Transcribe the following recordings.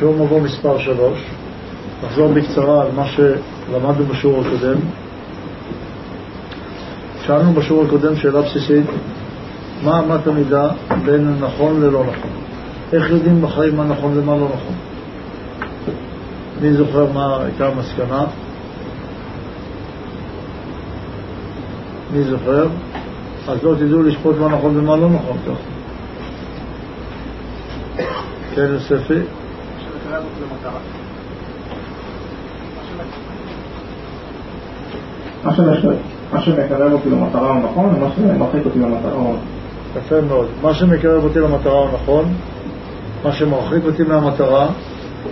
שיעור מבוא מספר 3, נחזור בקצרה על מה שלמדנו בשיעור הקודם. שאלנו בשיעור הקודם שאלה בסיסית, מה אמת המידה בין נכון ללא נכון? איך יודעים בחיים מה נכון ומה לא נכון? מי זוכר מה הייתה המסקנה? מי זוכר? אז לא תדעו לשפוט מה נכון ומה לא נכון ככה. כן, יוספי? מה שמקרב אותי למטרה הוא נכון, ומה שמרחיק אותי למטרה הוא נכון. יפה מאוד. מה שמקרב אותי למטרה הוא נכון, מה שמרחיק אותי מהמטרה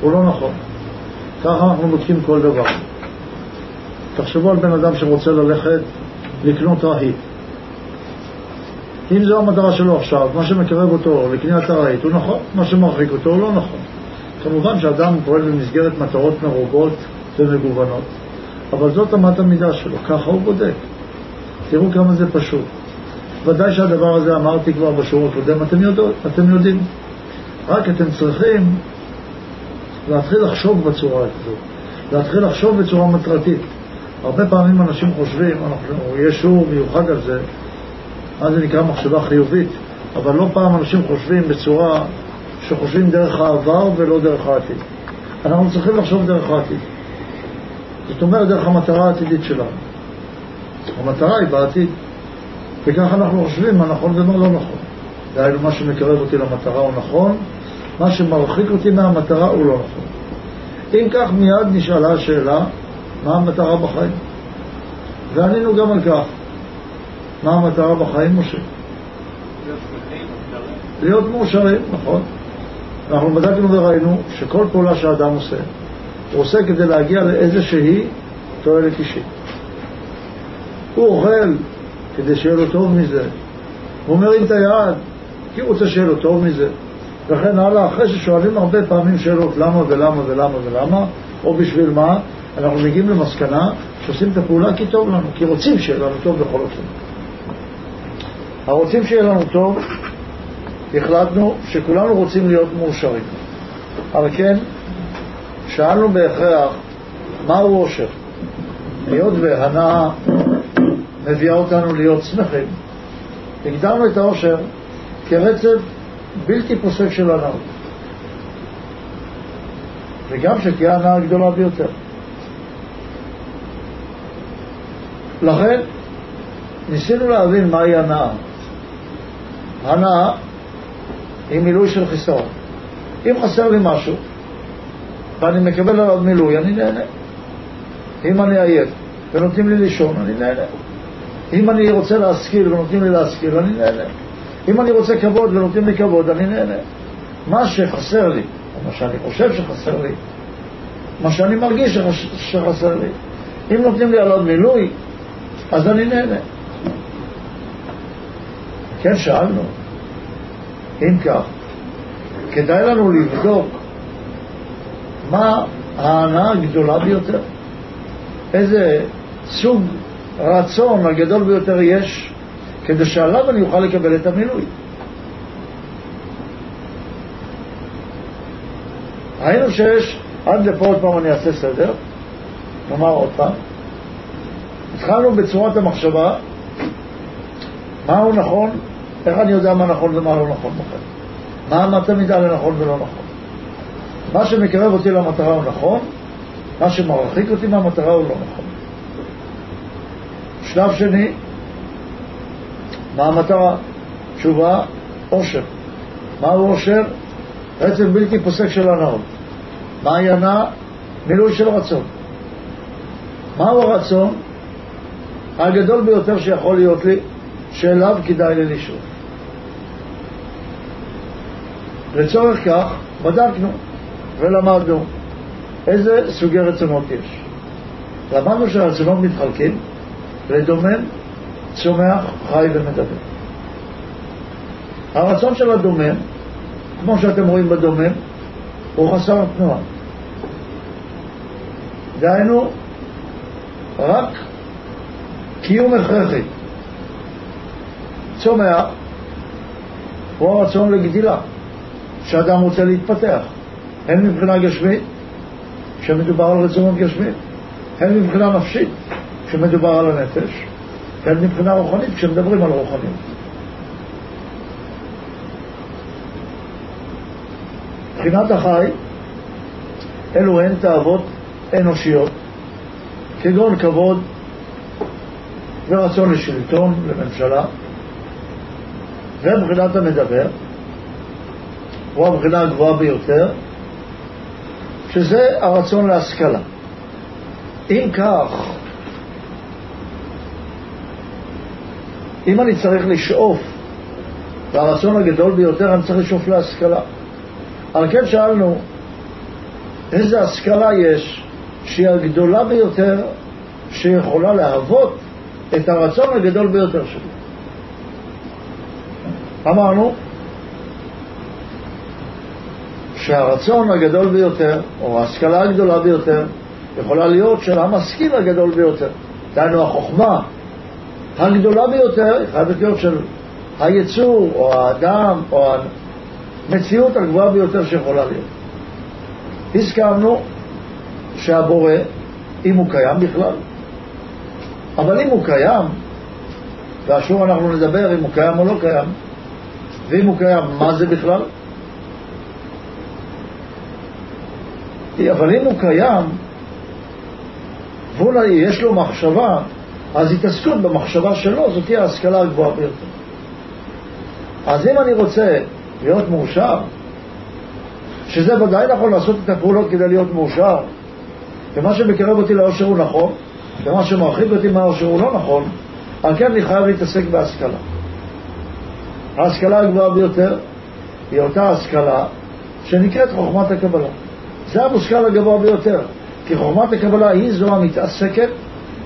הוא לא נכון. ככה אנחנו בודקים כל דבר. תחשבו על בן אדם שרוצה ללכת לקנות רהיט. אם זו המטרה שלו עכשיו, מה שמקרב אותו לקניית הרהיט הוא נכון, מה שמרחיק אותו הוא לא נכון. כמובן שאדם פועל במסגרת מטרות מרובות ומגוונות, אבל זאת אמת המידה שלו, ככה הוא בודק. תראו כמה זה פשוט. ודאי שהדבר הזה אמרתי כבר בשיעור הקודם, אתם, יודעות, אתם יודעים. רק אתם צריכים להתחיל לחשוב בצורה הזאת, להתחיל לחשוב בצורה מטרתית. הרבה פעמים אנשים חושבים, אנחנו, יש שיעור מיוחד על זה, מה זה נקרא מחשבה חיובית, אבל לא פעם אנשים חושבים בצורה שחושבים דרך העבר ולא דרך העתיד. אנחנו צריכים לחשוב דרך העתיד. זאת אומרת, דרך המטרה העתידית שלנו. המטרה היא בעתיד, וככה אנחנו חושבים מה נכון ומה לא נכון. דהיינו, מה שמקרב אותי למטרה הוא נכון, מה שמרחיק אותי מהמטרה הוא לא נכון. אם כך, מיד נשאלה השאלה, מה המטרה בחיים? וענינו גם על כך. מה המטרה בחיים, משה? להיות מאושרים, נכון. אנחנו בדקנו וראינו שכל פעולה שאדם עושה, הוא עושה כדי להגיע לאיזושהי תועלת אישית. הוא אוכל כדי שיהיה לו טוב מזה, הוא מרים את היד כי הוא רוצה שיהיה לו טוב מזה, וכן הלאה, אחרי ששואלים הרבה פעמים שאלות למה ולמה ולמה ולמה, או בשביל מה, אנחנו מגיעים למסקנה שעושים את הפעולה כי טוב לנו, כי רוצים שיהיה לנו טוב בכל אופן. הרוצים שיהיה לנו טוב, החלטנו שכולנו רוצים להיות מאושרים. אבל כן, שאלנו בהכרח מהו אושר. היות והנאה מביאה אותנו להיות שמחים, הגדרנו את האושר כרצף בלתי פוסק של הנאות. וגם שתהיה הנאה הגדולה ביותר. לכן ניסינו להבין מהי הנאה. הנאה היא מילוי של חיסרון. אם חסר לי משהו ואני מקבל עליו מילוי, אני נהנה. אם אני עייף ונותנים לי לישון, אני נהנה. אם אני רוצה להשכיל ונותנים לי להשכיל, אני נהנה. אם אני רוצה כבוד ונותנים לי כבוד, אני נהנה. מה שחסר לי, או מה שאני חושב שחסר לי, מה שאני מרגיש שחסר לי, אם נותנים לי עליו מילוי, אז אני נהנה. כן, שאלנו, אם כך, כדאי לנו לבדוק מה ההנאה הגדולה ביותר, איזה סוג רצון הגדול ביותר יש כדי שעליו אני אוכל לקבל את המילוי. ראינו שיש, עד לפה עוד פעם אני אעשה סדר, נאמר עוד פעם, התחלנו בצורת המחשבה, מהו נכון, איך אני יודע מה נכון ומה לא נכון בחיים. מה אמת המידה לנכון ולא נכון. מה שמקרב אותי למטרה הוא נכון, מה שמרחיק אותי מהמטרה הוא לא נכון. שלב שני, מה המטרה? תשובה, עושר. מהו עושר? רצף בלתי פוסק של הנאות. מהי הנאה? מילוי של רצון. מהו הרצון? הגדול ביותר שיכול להיות לי, שאליו כדאי לי לשאול. לצורך כך בדקנו ולמדנו איזה סוגי רצונות יש. למדנו שהרצונות מתחלקים לדומם, צומח, חי ומדבר. הרצון של הדומם, כמו שאתם רואים בדומם, הוא חסר תנועה. דהיינו, רק קיום הכרחי. צומח הוא הרצון לגדילה, שאדם רוצה להתפתח. הן מבחינה גשמית, כשמדובר על רצונות גשמית, הן מבחינה נפשית, כשמדובר על הנפש, הן מבחינה רוחנית, כשמדברים על רוחניות. מבחינת החי, אלו הן תאוות אנושיות, כגון כבוד ורצון לשלטון, לממשלה, ומבחינת המדבר, הוא הבחינה הגבוהה ביותר, שזה הרצון להשכלה. אם כך, אם אני צריך לשאוף, והרצון הגדול ביותר, אני צריך לשאוף להשכלה. על כן שאלנו, איזה השכלה יש שהיא הגדולה ביותר שיכולה להוות את הרצון הגדול ביותר שלי? אמרנו שהרצון הגדול ביותר, או ההשכלה הגדולה ביותר, יכולה להיות של המשכיל הגדול ביותר. דהיינו החוכמה הגדולה ביותר, חייבת להיות של היצור, או האדם, או המציאות הגבוהה ביותר שיכולה להיות. הסכמנו שהבורא, אם הוא קיים בכלל, אבל אם הוא קיים, ושוב אנחנו נדבר אם הוא קיים או לא קיים, ואם הוא קיים, מה זה בכלל? אבל אם הוא קיים, ואולי יש לו מחשבה, אז התעסקות במחשבה שלו זאת תהיה ההשכלה הגבוהה ביותר. אז אם אני רוצה להיות מאושר, שזה ודאי נכון לעשות את הפעולות כדי להיות מאושר, ומה שמקרב אותי לאושר הוא נכון, ומה שמרחיק אותי מהאושר הוא לא נכון, על כן אני חייב להתעסק בהשכלה. ההשכלה הגבוהה ביותר היא אותה השכלה שנקראת חוכמת הקבלה. זה המושכל הגבוה ביותר, כי חוכמת הקבלה היא זו המתעסקת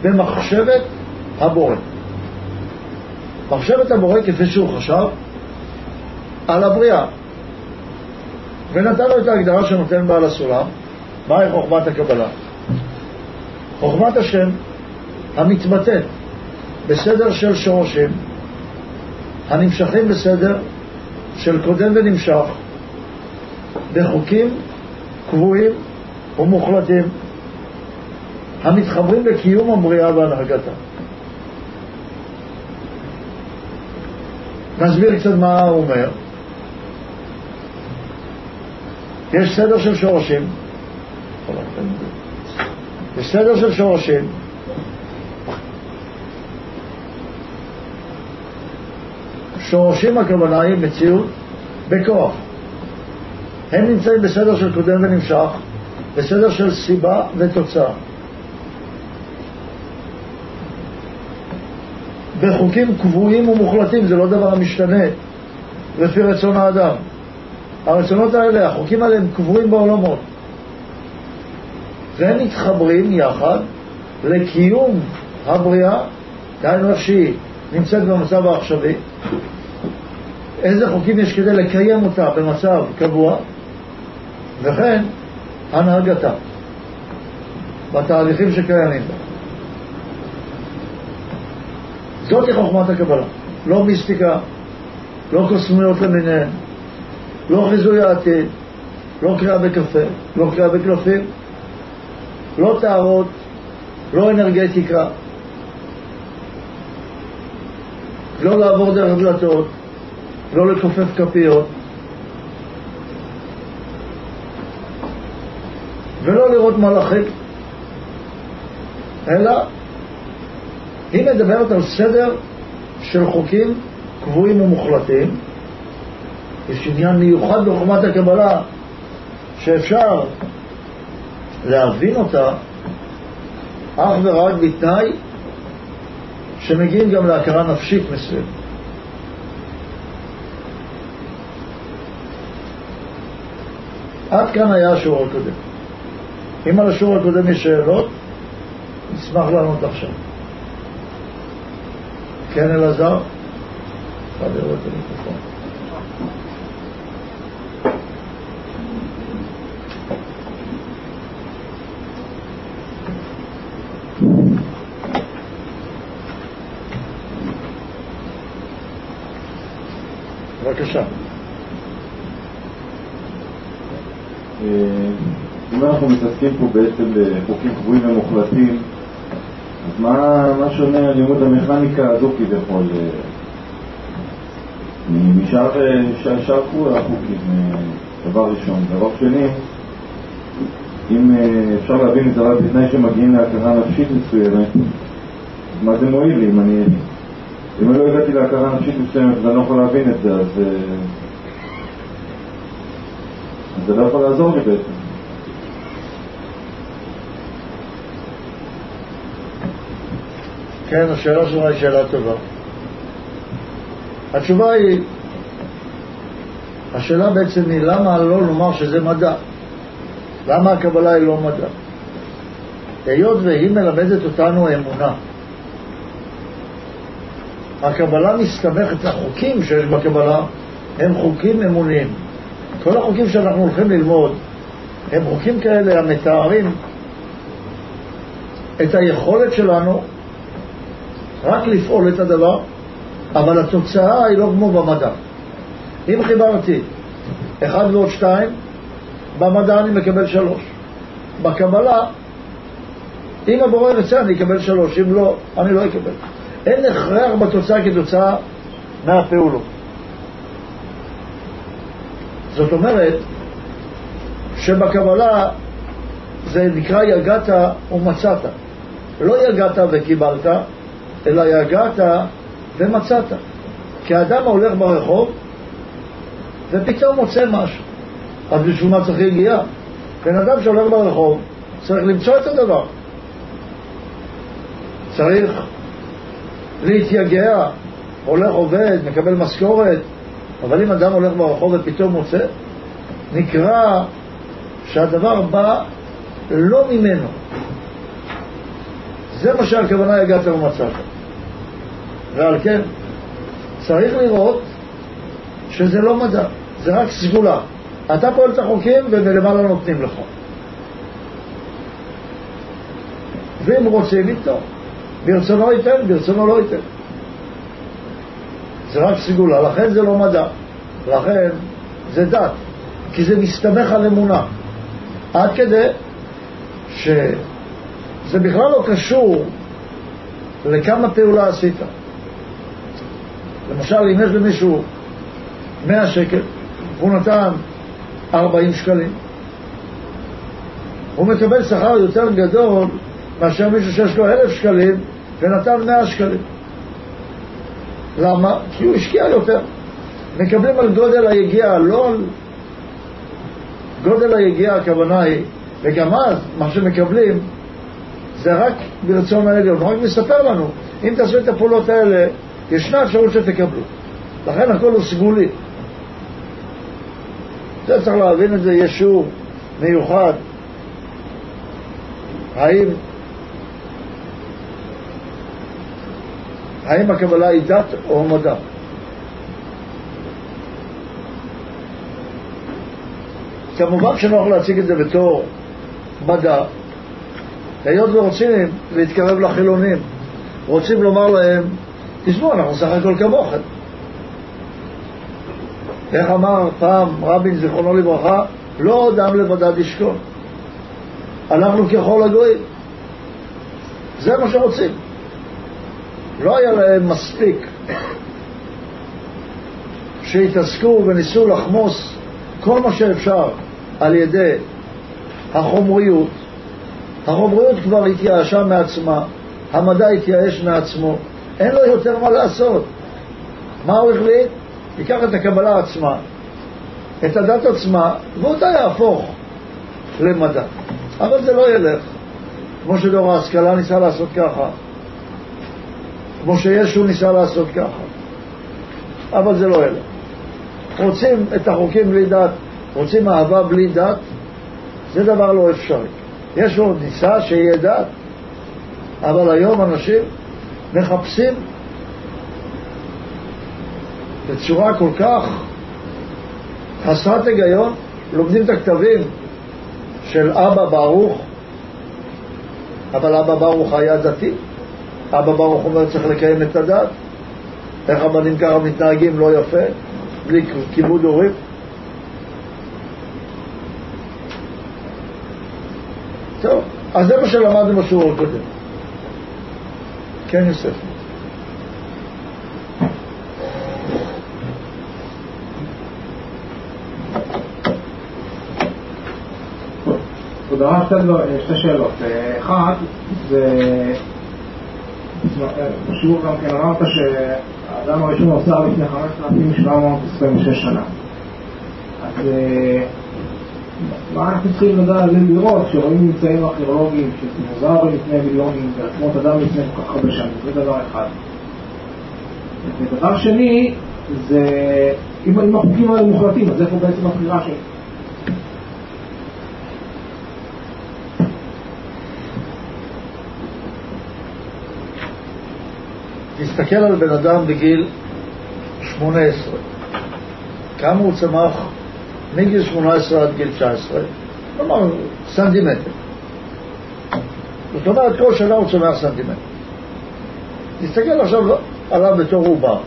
במחשבת הבורא. מחשבת הבורא כפי שהוא חשב על הבריאה. ונתן לו את ההגדרה שנותן בעל הסולם, מהי חוכמת הקבלה? חוכמת השם המתבטאת בסדר של שורשים הנמשכים בסדר של קודם ונמשך בחוקים קבועים ומוחלטים המתחברים לקיום הבריאה והנהגתה. נסביר קצת מה הוא אומר. יש סדר של שורשים, יש סדר של שורשים, שורשים הכוונה היא מציאות בכוח. הם נמצאים בסדר של קודם ונמשך, בסדר של סיבה ותוצאה. בחוקים קבועים ומוחלטים, זה לא דבר המשתנה לפי רצון האדם. הרצונות האלה, החוקים האלה הם קבועים בעולמות. והם מתחברים יחד לקיום הבריאה, דהיינו איך שהיא נמצאת במצב העכשווי, איזה חוקים יש כדי לקיים אותה במצב קבוע, וכן הנהגתה בתהליכים שקיימים בה. זאתי חוכמת הקבלה, לא מיסטיקה, לא קוסמיות למיניהן, לא חיזוי העתיד, לא קריאה בקפה, לא קריאה בקלפים, לא טהרות, לא אנרגטיקה, לא לעבור דרך דלתות, לא לכופף כפיות, ולא לראות מלאכים, אלא היא מדברת על סדר של חוקים קבועים ומוחלטים. יש עניין מיוחד בחומת הקבלה שאפשר להבין אותה אך ורק בתנאי שמגיעים גם להכרה נפשית מסוימת. עד כאן היה השיעור הקודם. אם על השיעור הקודם יש שאלות, נשמח לענות עכשיו. כן, אלעזר? אפשר לראות את המיקרופון. בבקשה. אם אנחנו מתעסקים פה בעצם בחוקים קבועים ומוחלטים, אז מה, מה שונה לימוד המכניקה הזו כביכול משאר החוקים, דבר ראשון. דבר שני, אם אפשר להבין את זה רק בתנאי שמגיעים להכרה נפשית מסוימת, מה זה מועיל לי אם אני... אם אני לא הגעתי להכרה נפשית מסוימת ואני לא יכול להבין את זה, אז, אז זה לא יכול לעזור לי בעצם. כן, השאלה שלך היא שאלה טובה. התשובה היא, השאלה בעצם היא למה לא לומר שזה מדע? למה הקבלה היא לא מדע? היות והיא מלמדת אותנו אמונה. הקבלה מסתמכת, החוקים שיש בקבלה הם חוקים אמוניים. כל החוקים שאנחנו הולכים ללמוד הם חוקים כאלה המתארים את היכולת שלנו רק לפעול את הדבר, אבל התוצאה היא לא כמו במדע. אם חיברתי אחד ועוד שתיים, במדע אני מקבל שלוש. בקבלה, אם הבורא ירצה אני אקבל שלוש, אם לא, אני לא אקבל. אין הכרח בתוצאה כתוצאה מהפעולות. זאת אומרת שבקבלה זה נקרא יגעת ומצאת. לא יגעת וקיבלת, אלא יגעת ומצאת. כי האדם הולך ברחוב ופתאום מוצא משהו. אז בשביל מה צריך יגיעה? בן אדם שהולך ברחוב צריך למצוא את הדבר. צריך להתייגע, הולך עובד, מקבל משכורת, אבל אם אדם הולך ברחוב ופתאום מוצא, נקרא שהדבר בא לא ממנו. זה מה שהכוונה הגעת ומצאת. ועל כן צריך לראות שזה לא מדע, זה רק סגולה. אתה פועל את החוקים ומלמעלה נותנים לך. ואם רוצים ייתנו, ברצונו ייתן, ברצונו לא ייתן. זה רק סגולה, לכן זה לא מדע, לכן זה דת, כי זה מסתמך על אמונה. עד כדי שזה בכלל לא קשור לכמה פעולה עשית. למשל, אם יש למישהו 100 שקל, הוא נתן 40 שקלים, הוא מקבל שכר יותר גדול מאשר מישהו שיש לו 1,000 שקלים ונתן 100 שקלים. למה? כי הוא השקיע יותר. מקבלים על גודל היגיעה, לא על... גודל היגיעה הכוונה היא, וגם אז מה שמקבלים זה רק ברצון העליון, הוא רק מספר לנו, אם תעשו את הפעולות האלה, ישנה אפשרות שתקבלו. לכן הכל הוא סגולי. זה צריך להבין את זה, יש שיעור מיוחד. האם האם הקבלה היא דת או מדע? כמובן שנוח להציג את זה בתור מדע, היות ורוצים להתקרב לחילונים, רוצים לומר להם, תשמעו, אנחנו סך הכל כמוכם. איך אמר פעם רבין, זיכרונו לברכה, לא דם לבדד ישכון. אנחנו ככל הגויים. זה מה שרוצים. לא היה להם מספיק שהתעסקו וניסו לחמוס כל מה שאפשר על ידי החומריות. החומריות כבר התייאשה מעצמה, המדע התייאש מעצמו, אין לו יותר מה לעשות. מה הוא החליט? ייקח את הקבלה עצמה, את הדת עצמה, ואותה יהפוך למדע. אבל זה לא ילך. כמו שדור ההשכלה ניסה לעשות ככה, כמו שישו ניסה לעשות ככה. אבל זה לא ילך. רוצים את החוקים בלי דת, רוצים אהבה בלי דת, זה דבר לא אפשרי. יש עוד ניסה שיהיה דת, אבל היום אנשים מחפשים בצורה כל כך חסרת היגיון, לומדים את הכתבים של אבא ברוך, אבל אבא ברוך היה דתי. אבא ברוך אומר צריך לקיים את הדת. איך הבנים ככה מתנהגים לא יפה, בלי כיבוד הורים. טוב, אז זה מה שלמדנו בשיעור הקודם. כן, יוסף. כבוד הרב, שתי שאלות. אחת, זה... בשיעור גם כן אמרת שהאדם הראשון נוצר לפני 5,726 שנה. אז מה אנחנו צריכים לדעת לראות כשרואים ממצאים ארכיאולוגיים של לפני מיליונים ועצמות אדם לפני כל כך הרבה שנים? זה דבר אחד. ודבר שני, זה אם החוקים האלה מוחלטים, אז איפה בעצם הבחירה שלהם? תסתכל על בן אדם בגיל 18, כמה הוא צמח מגיל 18 עד גיל 19, כלומר סנטימטר. זאת אומרת, כל שנה הוא צומח סנטימטר. תסתכל עכשיו עליו בתור עובר.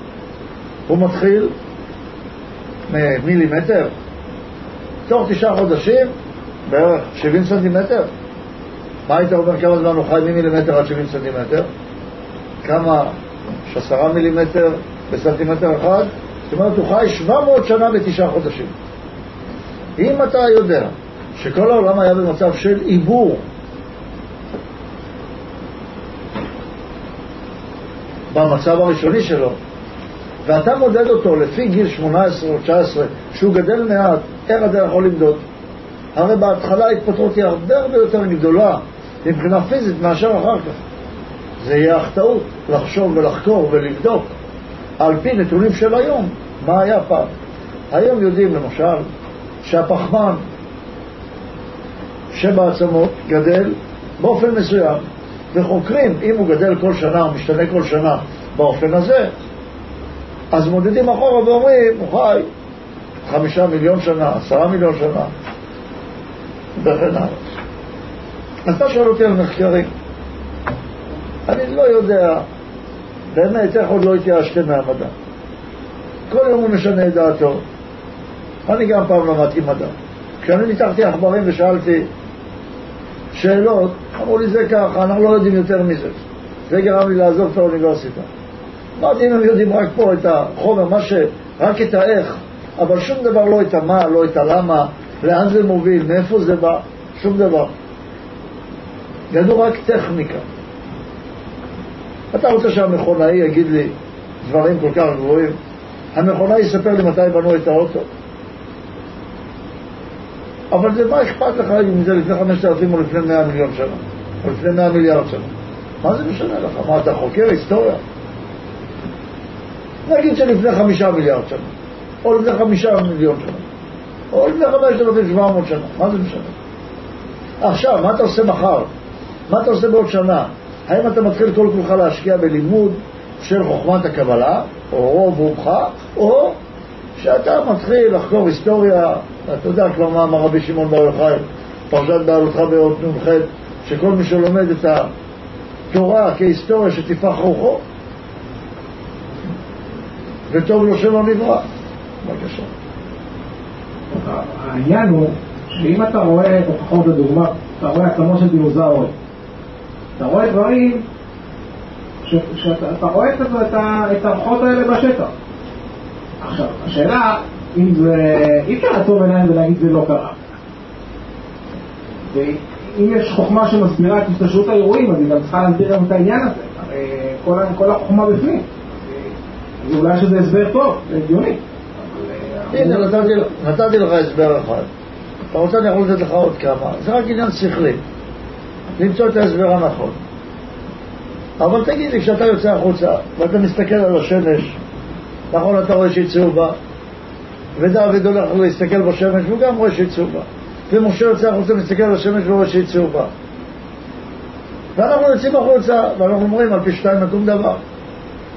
הוא מתחיל ממילימטר, תוך תשעה חודשים בערך 70 סנטימטר. מה היית אומר כמה זמן הוא חי ממילימטר עד 70 סנטימטר? כמה יש עשרה מילימטר בסנטימטר אחד, זאת אומרת הוא חי 700 שנה בתשעה חודשים. אם אתה יודע שכל העולם היה במצב של עיבור במצב הראשוני שלו, ואתה מודד אותו לפי גיל 18 או 19, שהוא גדל מעט, איך אתה יכול למדוד? הרי בהתחלה ההתפטרות היא הרבה הרבה יותר גדולה מבחינה פיזית מאשר אחר כך. זה יהיה אך טעות לחשוב ולחקור ולבדוק על פי נתונים של היום, מה היה פעם. היום יודעים למשל שהפחמן שבעצמות גדל באופן מסוים, וחוקרים אם הוא גדל כל שנה או משתנה כל שנה באופן הזה, אז מודדים אחורה ואומרים, הוא חי חמישה מיליון שנה, עשרה מיליון שנה, וכן הלאה. אתה שואל אותי על מחקרים. אני לא יודע, באמת, איך עוד לא התייאשתם מהמדע. כל יום הוא משנה את דעתו. אני גם פעם למדתי מדע. כשאני ניתחתי עכברים ושאלתי שאלות, אמרו לי זה ככה, אנחנו לא יודעים יותר מזה. זה גרם לי לעזוב את האוניברסיטה. אמרתי, אם הם יודעים רק פה את החומר, מה ש... רק את האיך, אבל שום דבר לא את המה, לא את הלמה, לאן זה מוביל, מאיפה זה בא, שום דבר. ידעו רק טכניקה. אתה רוצה שהמכונאי יגיד לי דברים כל כך גבוהים? המכונאי יספר לי מתי בנו את האוטו. אבל זה מה אכפת לך אם זה לפני חמשת אלפים או לפני מאה מיליון שנה, או לפני מאה מיליארד שנה? מה זה משנה לך? מה, אתה חוקר היסטוריה? נגיד שלפני חמישה מיליארד שנה, או לפני חמישה מיליון שנה, או לפני חמשת אלפים שבע מאות שנה, מה זה משנה? עכשיו, מה אתה עושה מחר? מה אתה עושה בעוד שנה? האם אתה מתחיל כל כולך להשקיע בלימוד של חוכמת הקבלה, או רוב רובך, או שאתה מתחיל לחקור היסטוריה, אתה יודע כבר מה אמר רבי שמעון בר יוחאי, פרשת בעלותך באות נ"ח, שכל מי שלומד את התורה כהיסטוריה שתפח רוחו, וטוב לו שלא נברא. בבקשה. העניין הוא שאם אתה רואה, לפחות בדוגמה, אתה רואה עצמו של דינוזאורים אתה רואה דברים שאתה רואה את הרוחות האלה בשטח. עכשיו, השאלה אם זה... אי אפשר לעצום עיניים ולהגיד זה לא קרה. ואם יש חוכמה שמסבירה את השתשרות האירועים, אז היא גם צריכה להסביר גם את העניין הזה. הרי כל, כל החוכמה בפנים. אז אולי שזה הסבר טוב, זה הגיוני. הנה, נתתי לך הסבר אחד. אתה רוצה אני יכול לתת לך עוד כמה. זה רק עניין שכלי. למצוא את ההסבר הנכון. אבל תגיד לי, כשאתה יוצא החוצה ואתה מסתכל על השמש, נכון, אתה רואה שהיא צהובה, ודוד הולך להסתכל בשמש והוא גם רואה שהיא צהובה, ומשה יוצא החוצה ומסתכל על השמש ורואה שהיא צהובה. ואנחנו יוצאים החוצה ואנחנו אומרים על פי שתיים נקום דבר.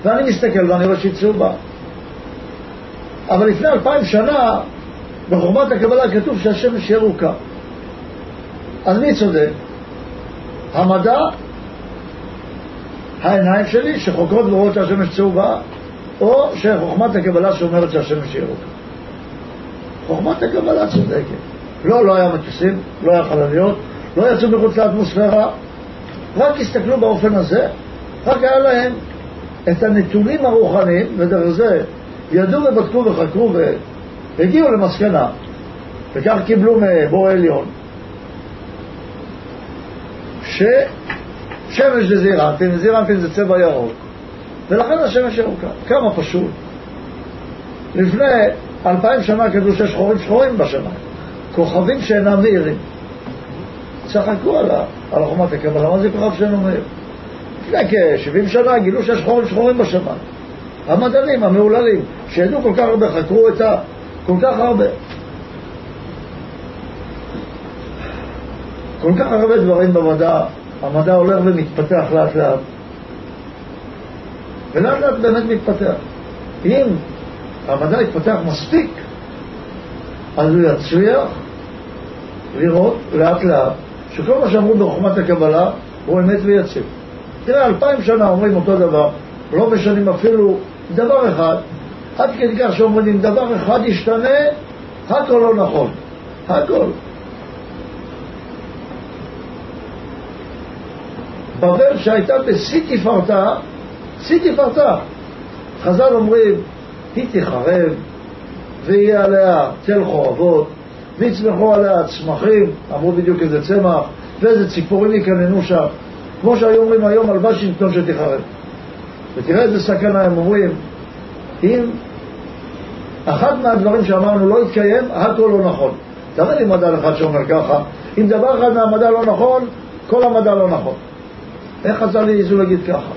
ואני מסתכל ואני רואה שהיא צהובה. אבל לפני אלפיים שנה, בחוכמת הקבלה כתוב שהשמש ירוקה. אז מי צודק? המדע, העיניים שלי שחוקרות ורואות שהשמש צהובה, או שחוכמת הקבלה שאומרת שהשמש היא ירוקה. חוכמת הקבלה צודקת. לא, לא היה מטוסים, לא היה חלליות, לא יצאו מחוץ לאטמוספירה, רק הסתכלו באופן הזה, רק היה להם את הנתונים הרוחניים, ודרך זה ידעו ובדקו וחקרו והגיעו למסקנה, וכך קיבלו מבורא עליון, ששמש זה זעירנטין, זעירנטין זה צבע ירוק, ולכן השמש ירוקה. כמה פשוט. לפני אלפיים שנה כתבו שיש חורים שחורים בשמיים, כוכבים שאינם מאירים. צחקו על, על חומת הקבלה, מה זה כוכב שאינו מאיר? לפני כ-70 שנה גילו שיש חורים שחורים בשמיים. המדענים, המהוללים, שידעו כל כך הרבה, חקרו את ה... כל כך הרבה. כל כך הרבה דברים במדע, המדע הולך ומתפתח לאט לאט. ולאט לאט באמת מתפתח. אם המדע יתפתח מספיק, אז הוא יצליח לראות לאט לאט שכל מה שאמרו בחוכמת הקבלה הוא אמת ויציב. תראה, אלפיים שנה אומרים אותו דבר, לא משנים אפילו דבר אחד, עד כדי כך שאומרים אם דבר אחד ישתנה, הכל לא נכון. הכל. בבל שהייתה בשיא תפארתה, שיא תפארתה. חז"ל אומרים, היא תחרב, ויהיה עליה תל חורבות, ויצמחו עליה צמחים, אמרו בדיוק איזה צמח, ואיזה ציפורים יקננו שם, כמו שהיו אומרים היום על וושינגטון שתחרב. ותראה איזה סכנה הם אומרים, אם אחד מהדברים שאמרנו לא יתקיים, הכל לא נכון. תראה לי מדע אחד שאומר ככה, אם דבר אחד מהמדע לא נכון, כל המדע לא נכון. איך חז"ל העזו להגיד ככה?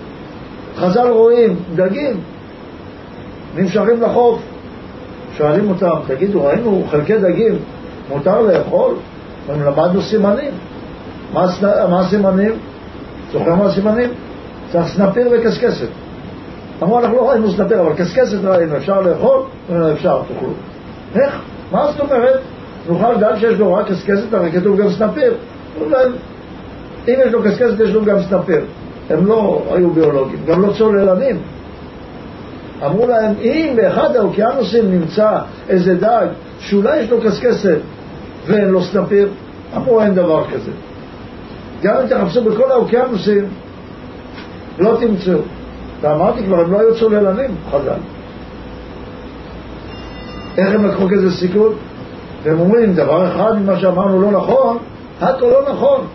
חז"ל רואים דגים נמשכים לחוף, שואלים אותם, תגידו, ראינו חלקי דגים, מותר לאכול? הם למדנו סימנים. מה, מה הסימנים? זוכר מה הסימנים? צריך סנפיר וקשקשת. אמרו, אנחנו לא ראינו סנפיר, אבל קשקשת ראינו, אפשר לאכול? אפשר, תאכלו. איך? מה זאת אומרת? נוכל לדעת שיש לו רק קשקשת, הרי כתוב גם סנפיר. אם יש לו קשקשת, יש לו גם סנפיר. הם לא היו ביולוגים, גם לא צוללנים. אמרו להם, אם באחד האוקיינוסים נמצא איזה דג שאולי יש לו קשקשת ואין לו סנפיר, אמרו אין דבר כזה. גם אם תחפשו בכל האוקיינוסים, לא תמצאו. ואמרתי כבר, הם לא היו צוללנים, חז"ל. איך הם לקחו כזה סיכון? והם אומרים, דבר אחד ממה שאמרנו לא נכון, הכל לא נכון.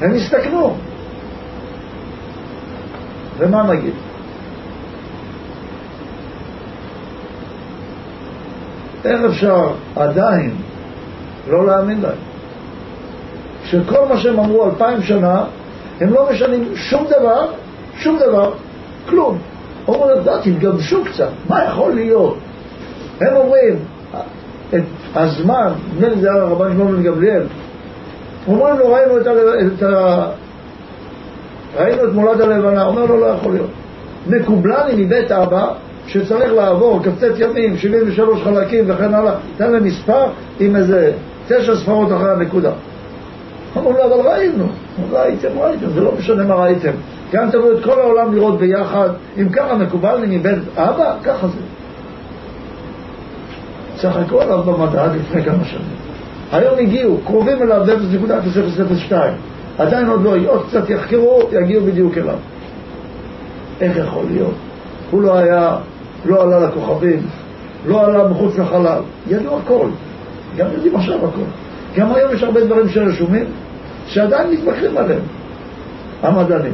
הם הסתכנו. ומה נגיד? איך אפשר עדיין לא להאמין להם? שכל מה שהם אמרו אלפיים שנה, הם לא משנים שום דבר, שום דבר, כלום. אומרים להם, תתגבשו קצת, מה יכול להיות? הם אומרים, את הזמן, נדמה לי זה היה הרבן שמעון בן גמליאל, אומרים לו, ראינו את, ה... את ה... ראינו את מולד הלבנה, אומר לו, לא יכול להיות. מקובלני מבית אבא, שצריך לעבור כ"ט ימים, 73 חלקים וכן הלאה, תן להם מספר עם איזה תשע ספרות אחרי הנקודה. אמרו לו, אבל ראינו. ראיתם, ראיתם, זה לא משנה מה ראיתם. גם תבואו את כל העולם לראות ביחד, אם ככה מקובל לי מבית אבא, ככה זה. צחקו עליו במדע לפני כמה שנים. היום הגיעו, קרובים אליו ב-0.002. עדיין עוד לא, עוד קצת יחקרו, יגיעו בדיוק אליו. איך יכול להיות? הוא לא היה לא עלה לכוכבים, לא עלה מחוץ לחלל, ידעו הכל, גם יודעים עכשיו הכל. גם היום יש הרבה דברים שרשומים, שעדיין מתווכחים עליהם, המדענים.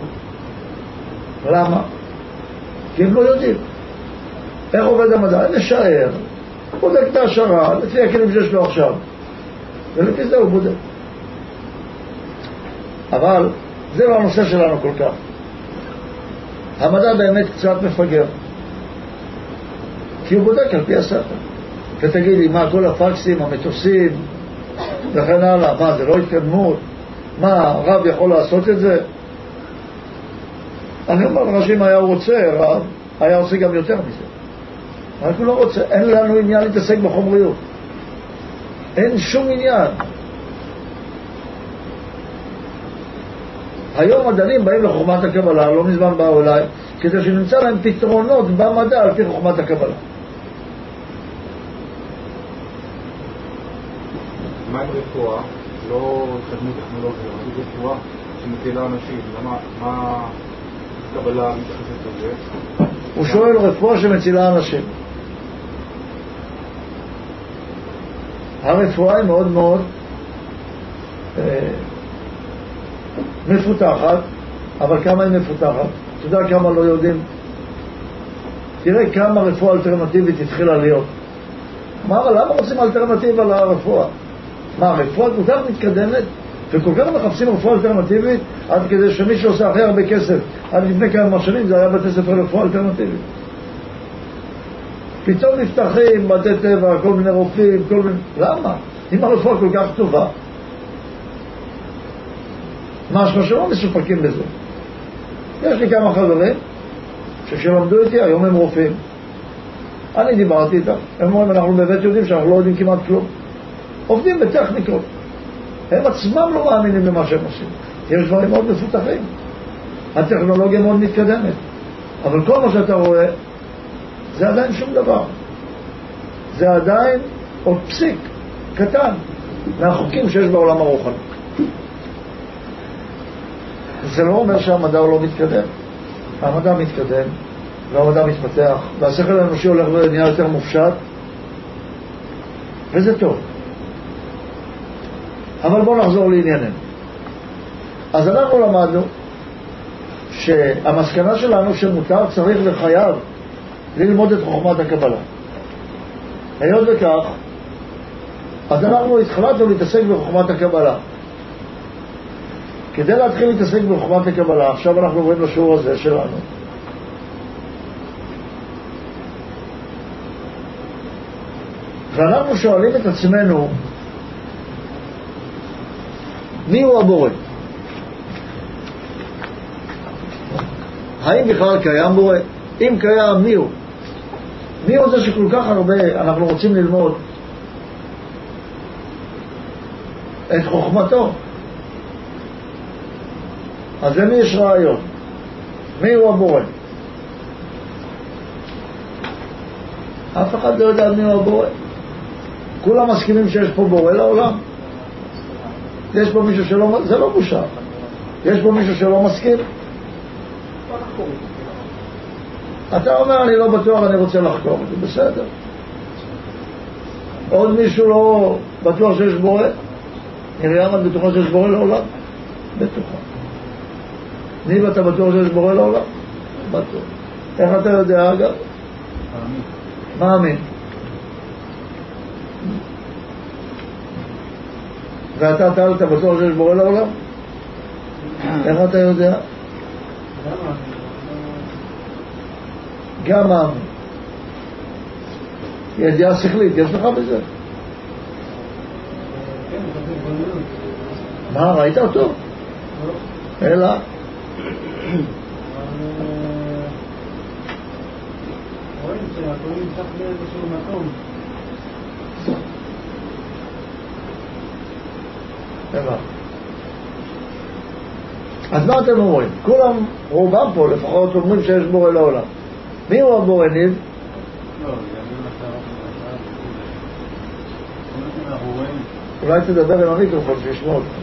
למה? כי הם לא יודעים. איך עובד המדע? משער, בודק את ההשערה לפי הכלים שיש לו עכשיו, ולפי זה הוא בודק. אבל זה לא הנושא שלנו כל כך. המדע באמת קצת מפגר. כי הוא בודק על פי הספר. ותגיד לי, מה, כל הפקסים, המטוסים וכן הלאה, מה, זה לא התקדמות? מה, הרב יכול לעשות את זה? אני אומר לך שאם היה רוצה, רב, היה עושה גם יותר מזה. רק הוא לא רוצה, אין לנו עניין להתעסק בחומריות. אין שום עניין. היום מדענים באים לחוכמת הקבלה, לא מזמן באו אליי, כדי שנמצא להם פתרונות במדע על פי חוכמת הקבלה. מה עם רפואה? לא התקדמות טכנולוגיה, אבל רפואה שמצילה אנשים, למה, מה הקבלה מתייחסת לזה? הוא שואל רפואה שמצילה אנשים. הרפואה היא מאוד מאוד אה, מפותחת, אבל כמה היא מפותחת? אתה יודע כמה לא יודעים? תראה כמה רפואה אלטרנטיבית התחילה להיות. מה, למה רוצים אלטרנטיבה לרפואה? מה, הרפואה כל כך מתקדמת וכל כך מחפשים רפואה אלטרנטיבית עד כדי שמי שעושה הכי הרבה כסף עד לפני כמה שנים זה היה בתי ספר לרפואה אלטרנטיבית. פתאום נפתחים בתי טבע, כל מיני רופאים, כל מיני... למה? אם הרפואה כל כך טובה, משמע שלא מסופקים בזה. יש לי כמה חברים שכשלמדו איתי, היום הם רופאים. אני דיברתי איתם, הם אומרים, אנחנו באמת יודעים שאנחנו לא יודעים כמעט כלום. עובדים בטכניקות. הם עצמם לא מאמינים במה שהם עושים. יש דברים מאוד מפותחים. הטכנולוגיה מאוד מתקדמת. אבל כל מה שאתה רואה, זה עדיין שום דבר. זה עדיין עוד פסיק קטן מהחוקים שיש בעולם הרוחני. זה לא אומר שהמדע לא מתקדם. המדע מתקדם, והמדע מתפתח, והשכל האנושי הולך ונהיה יותר מופשט, וזה טוב. אבל בואו נחזור לענייננו. אז אנחנו למדנו שהמסקנה שלנו שמותר, צריך וחייב ללמוד את חוכמת הקבלה. היות וכך, אז אנחנו התחלטנו להתעסק בחוכמת הקבלה. כדי להתחיל להתעסק בחוכמת הקבלה, עכשיו אנחנו עוברים לשיעור הזה שלנו. ואנחנו שואלים את עצמנו, מי הוא הבורא? האם בכלל קיים בורא? אם קיים, מי הוא? מי הוא זה שכל כך הרבה אנחנו רוצים ללמוד את חוכמתו? אז למי יש רעיון? מי הוא הבורא? אף אחד לא יודע מי הוא הבורא. כולם מסכימים שיש פה בורא לעולם. יש פה מישהו שלא, זה לא בושה. יש פה מישהו שלא מסכים? אתה אומר, אני לא בטוח, אני רוצה לחקור. זה בסדר. עוד מישהו לא בטוח שיש בורא? מרים, את בטוחה שיש בורא לעולם? בטוחה. ניב, אתה בטוח שיש בורא לעולם? בטוח. איך אתה יודע, אגב? מאמין. מאמין. ואתה, טל, אתה בטוח שיש בורא לעולם? איך אתה יודע? גם מאמין. ידיעה שכלית, יש לך בזה? מה, ראית אותו? אלא? אז מה אתם אומרים? כולם, רובם פה לפחות, אומרים שיש בורא לעולם. מי הוא הבורא ניב? אולי תדבר עם המיקרופון שישמעו אותך.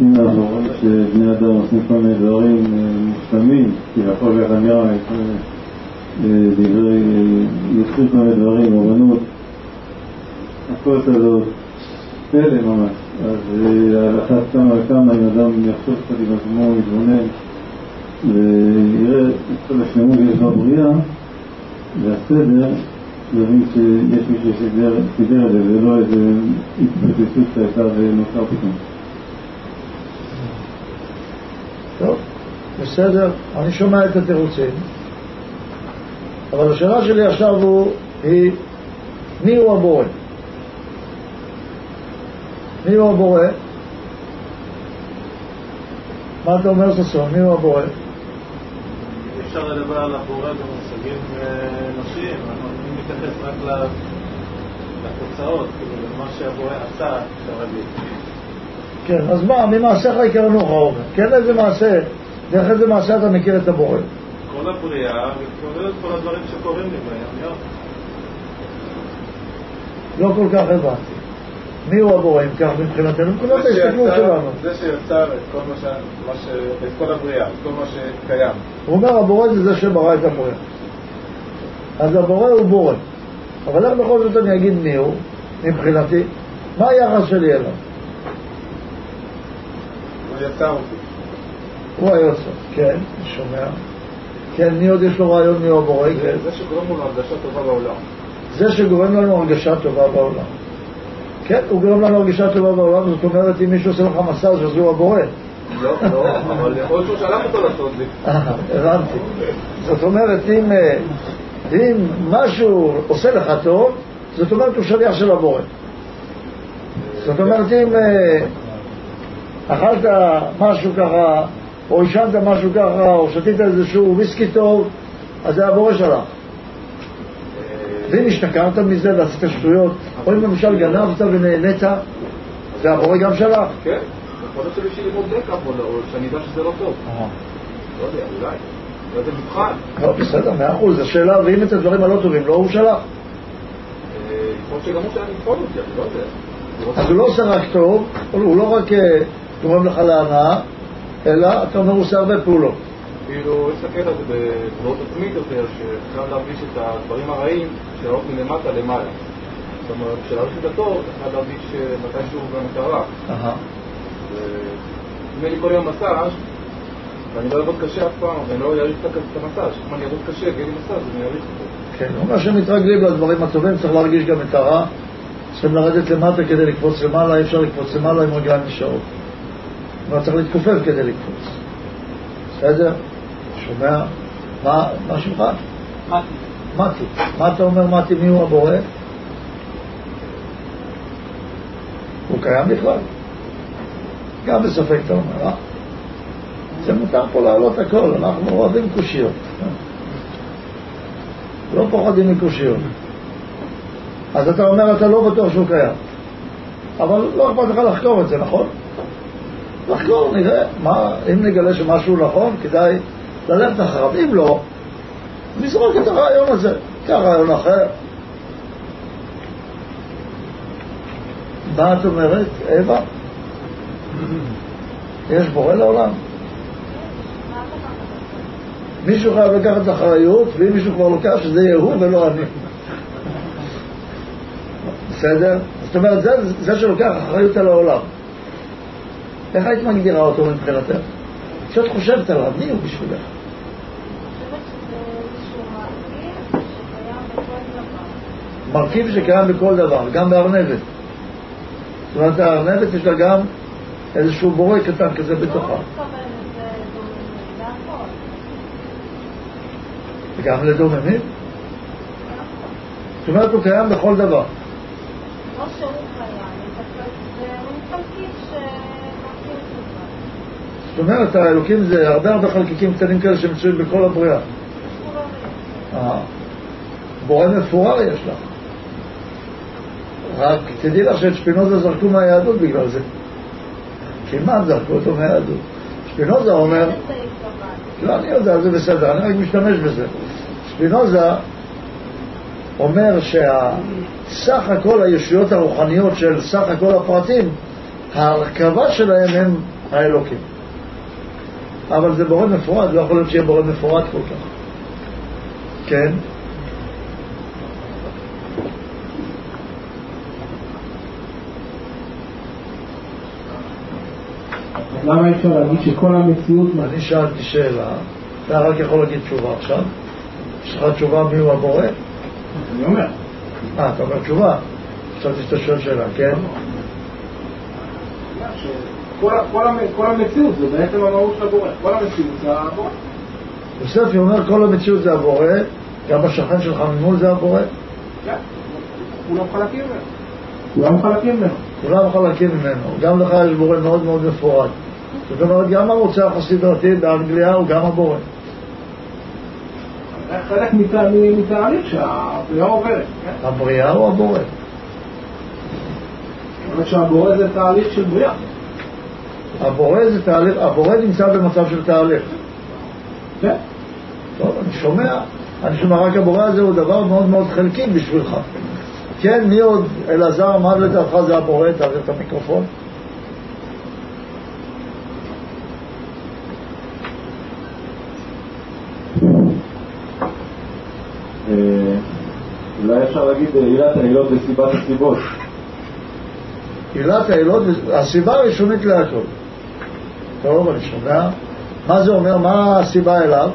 אם אנחנו רואים שבני אדם עושים כל מיני דברים מושלמים, כביכול ככה נראה, דברי, יוצרים כל מיני דברים, אמנות, הכל כזאת, פלא ממש. אז על אחת כמה וכמה אם אדם יחשוב קצת עם עצמו, יתבונן, ויראה את כל השלמות שיש בבריאה, והסדר, יבין שיש מישהו שסידר את זה, ולא איזה התפוצצות שהייתה ונוצר פתאום. טוב, בסדר, אני שומע את התירוצים, אבל השאלה שלי עכשיו הוא, היא, מי הוא הבורא? מי הוא הבורא? מה אתה אומר ששון? מי הוא הבורא? אפשר לדבר על הבורא במושגים אנושיים, אנחנו יכולים להתייחס רק לתוצאות, כאילו למה שהבורא עשה, אפשר להגיד. כן, אז מה, ממעשיך יקרנוך, אומר. כן, איזה מעשה, דרך איזה מעשה אתה מכיר את הבורא. כל הבריאה, וכולל כל הדברים שקורים לי יום. לא כל כך הבנתי. מי הוא הבורא אם כך מבחינתנו? נקודת זה ההסתכלות שלנו. זה שיצר את כל מה ש... ש... את כל הבריאה, את כל מה שקיים. הוא אומר הבורא זה זה שברא את הבורא. אז הבורא הוא בורא. אבל איך בכל זאת אני אגיד מי הוא, מבחינתי? מה היחס שלי אליו? הוא יצר אותי. הוא היוצר. כן, אני שומע. כן, מי עוד יש לו רעיון מי הבורא? זה שגורם לו להרגשה טובה בעולם. זה שגורם לנו הרגשה טובה בעולם. כן, הוא גורם לנו הרגשה טובה בעולם, זאת אומרת, אם מישהו עושה לך מסאז' אז הוא הבורא. לא, לא, אבל יכול להיות שהוא שלח אותו לעשות זה. אה, הבנתי. זאת אומרת, אם, אה, אם משהו עושה לך טוב, זאת אומרת הוא שליח של הבורא. זאת אומרת, אם אה, אכלת משהו ככה, או עישנת משהו ככה, או שתית איזשהו וויסקי טוב, אז זה הבורא שלך. ואם השתכרת מזה ועשית שטויות, או אם למשל גנבת ונהנית, זה הבורא גם שלך. כן, יכול להיות שבשביל ללמוד לקח, או לא, שאני אדע שזה לא טוב. לא יודע, אולי. לא יודע, מבחן. לא, בסדר, מאה אחוז, השאלה, ואם את הדברים הלא טובים, לא הוא שלח. אה, יכול שגם הוא לבחון אותי, אני לא יודע. אז הוא לא עושה רק טוב, הוא לא רק אה, גורם לך להנאה, אלא אתה אומר הוא עושה הרבה פעולות. כאילו, להסתכל על זה בצורות עצמית יותר, שאפשר להרגיש את הדברים הרעים שלאות מלמטה למעלה. זאת אומרת, כשלהרגיש את הטוב, אפשר להרגיש אה, מתישהו במטרה. אהה. אם יהיה לי כל יום מסאז' ואני לא אעבוד קשה אף פעם, ואני לא אעריך את את המסאז'. אם אני אעבוד קשה ויהיה לי מסאז', אני אעריך אותו. כן, אומר שמתרגלים לדברים הטובים, צריך להרגיש גם את הרע. צריכים לרדת למטה כדי לקפוץ למעלה, אי אפשר לקפוץ למעלה עם רגליים נשארות. אבל צריך להתכופף כדי לקפוץ. בסדר? שומע? מה, מה שמך? מתי. מתי. מה אתה אומר מתי? מי הוא הבורא? הוא קיים בכלל? גם בספק אתה אומר, אה? זה מותר פה להעלות הכל, אנחנו אוהבים קושיות. לא פוחדים מקושיות. אז אתה אומר, אתה לא בטוח שהוא קיים. אבל לא אכפת לך לחקור את זה, נכון? לחקור, נראה. מה, אם נגלה שמשהו נכון, כדאי ללכת אחריו. אם לא, נזרוק את הרעיון הזה. קח רעיון אחר. מה את אומרת, אווה? יש בורא לעולם? מישהו חייב לקחת אחריות, ואם מישהו כבר לוקח, שזה יהיה הוא ולא אני. בסדר? זאת אומרת, זה, זה שלוקח אחריות על העולם. איך היית מגדירה אותו מבחינתך? כשאת חושבת עליו, מי הוא בשבילך? מרכיב שקיים בכל דבר, גם בארנבת. זאת אומרת, הארנבת יש לה גם איזשהו בורא קטן כזה בתוכה. גם לדוממים? זאת אומרת, הוא קיים בכל דבר. לא שהוא קיים, זה מין חלקיק שמרכיב את זאת אומרת, האלוקים זה הרבה הרבה חלקיקים קטנים כאלה שמצויים בכל הבריאה. אה, בורא מפורר יש לך. רק תדעי לך שאת שפינוזה זרקו מהיהדות בגלל זה. כמעט זרקו אותו מהיהדות. שפינוזה אומר, לא, אני יודע, זה בסדר, אני רק משתמש בזה. שפינוזה אומר שהסך הכל הישויות הרוחניות של סך הכל הפרטים, ההרכבה שלהם הם האלוקים. אבל זה בורא מפורט, לא יכול להיות שיהיה בורא מפורט כל כך. כן? למה אי אפשר להגיד שכל המציאות... אני שאלתי שאלה, אתה רק יכול להגיד תשובה עכשיו? יש לך תשובה מי הוא הבורא? אני אומר. אה, אתה אומר תשובה? חשבתי שאתה שואל שאלה, כן? כל המציאות זה בעצם המהות של הבורא. כל המציאות זה הבורא. יוסף אומר כל המציאות זה הבורא, גם השכן שלך ממול זה הבורא, כן. כולם חלקים ממנו. כולם חלקים ממנו. כולם חלקים ממנו, גם לך יש בורא מאוד מאוד מפורט. זאת אומרת, גם הרוצח הסדרתי באנגליה הוא גם הבורא. חלק מתהליך שהבריאה עוברת. כן? הבריאה הוא הבורא. זאת אומרת שהבורא זה תהליך של בריאה. הבורא זה תהליך, הבורא נמצא במצב של תהליך. כן. טוב, אני שומע, אני שומע רק הבורא הזה הוא דבר מאוד מאוד חלקי בשבילך. כן, מי עוד? אלעזר, מה לדעתך זה הבורא? תעביר את המיקרופון. אה, אולי אפשר להגיד אה, עילת העילות וסיבת הסיבות. עילת העילות, הסיבה הראשונית להכל. טוב, אני שומע. מה זה אומר? מה הסיבה אליו?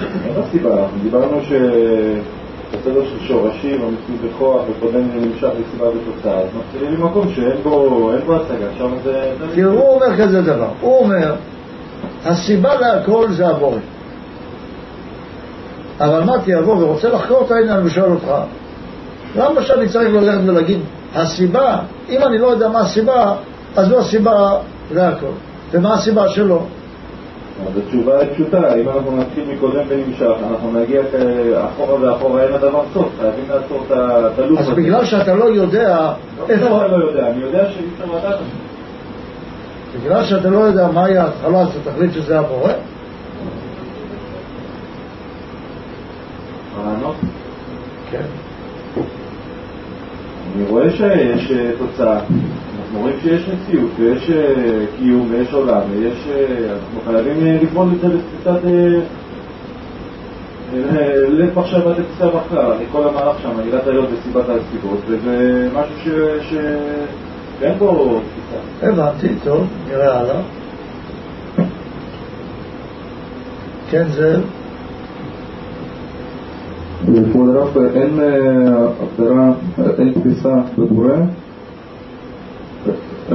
אין לה סיבה, אנחנו דיברנו שבסדר של שורשים, המציאות בכוח, וקודם נמשך לסיבה ותוצאה, אז מתחילים ממקום שאין בו אין בו השגה, שם זה... זה תראו, הוא אומר כזה דבר. הוא אומר, הסיבה להכל זה הבורא. אבל מתי יבוא ורוצה לחקור את העניין ושואל אותך, למה שאני צריך ללכת ולהגיד, הסיבה, אם אני לא יודע מה הסיבה, אז זו הסיבה להכל. ומה הסיבה שלו? אז התשובה היא פשוטה, אם אנחנו נתחיל מקודם ונמשך, אנחנו נגיע אחורה ואחורה, אין לדבר סוף, חייבים לעצור את ה- את הלופ אז הזה. בגלל שאתה לא יודע איפה איפה, אני לא יודע? אני יודע שאי אפשר לדעת זה. בגלל שאתה לא יודע מהי ההתחלה, אז אתה תחליט שזה הבורא? כן. אני רואה שיש אה, תוצאה, אנחנו רואים שיש מציאות ויש אה, קיום ויש עולם ויש... אה, אנחנו חייבים אה, לפעול את זה לתפיסת... אה, לב מחשבה לתפיסה אני כל המהלך שם, עילת העילות וסיבת הסיבות, וזה משהו ש... ש- שאין בו תפיסה. הבנתי, טוב, נראה הלאה. כן, זאב? לכבוד הרב, אין תפיסה בבורא,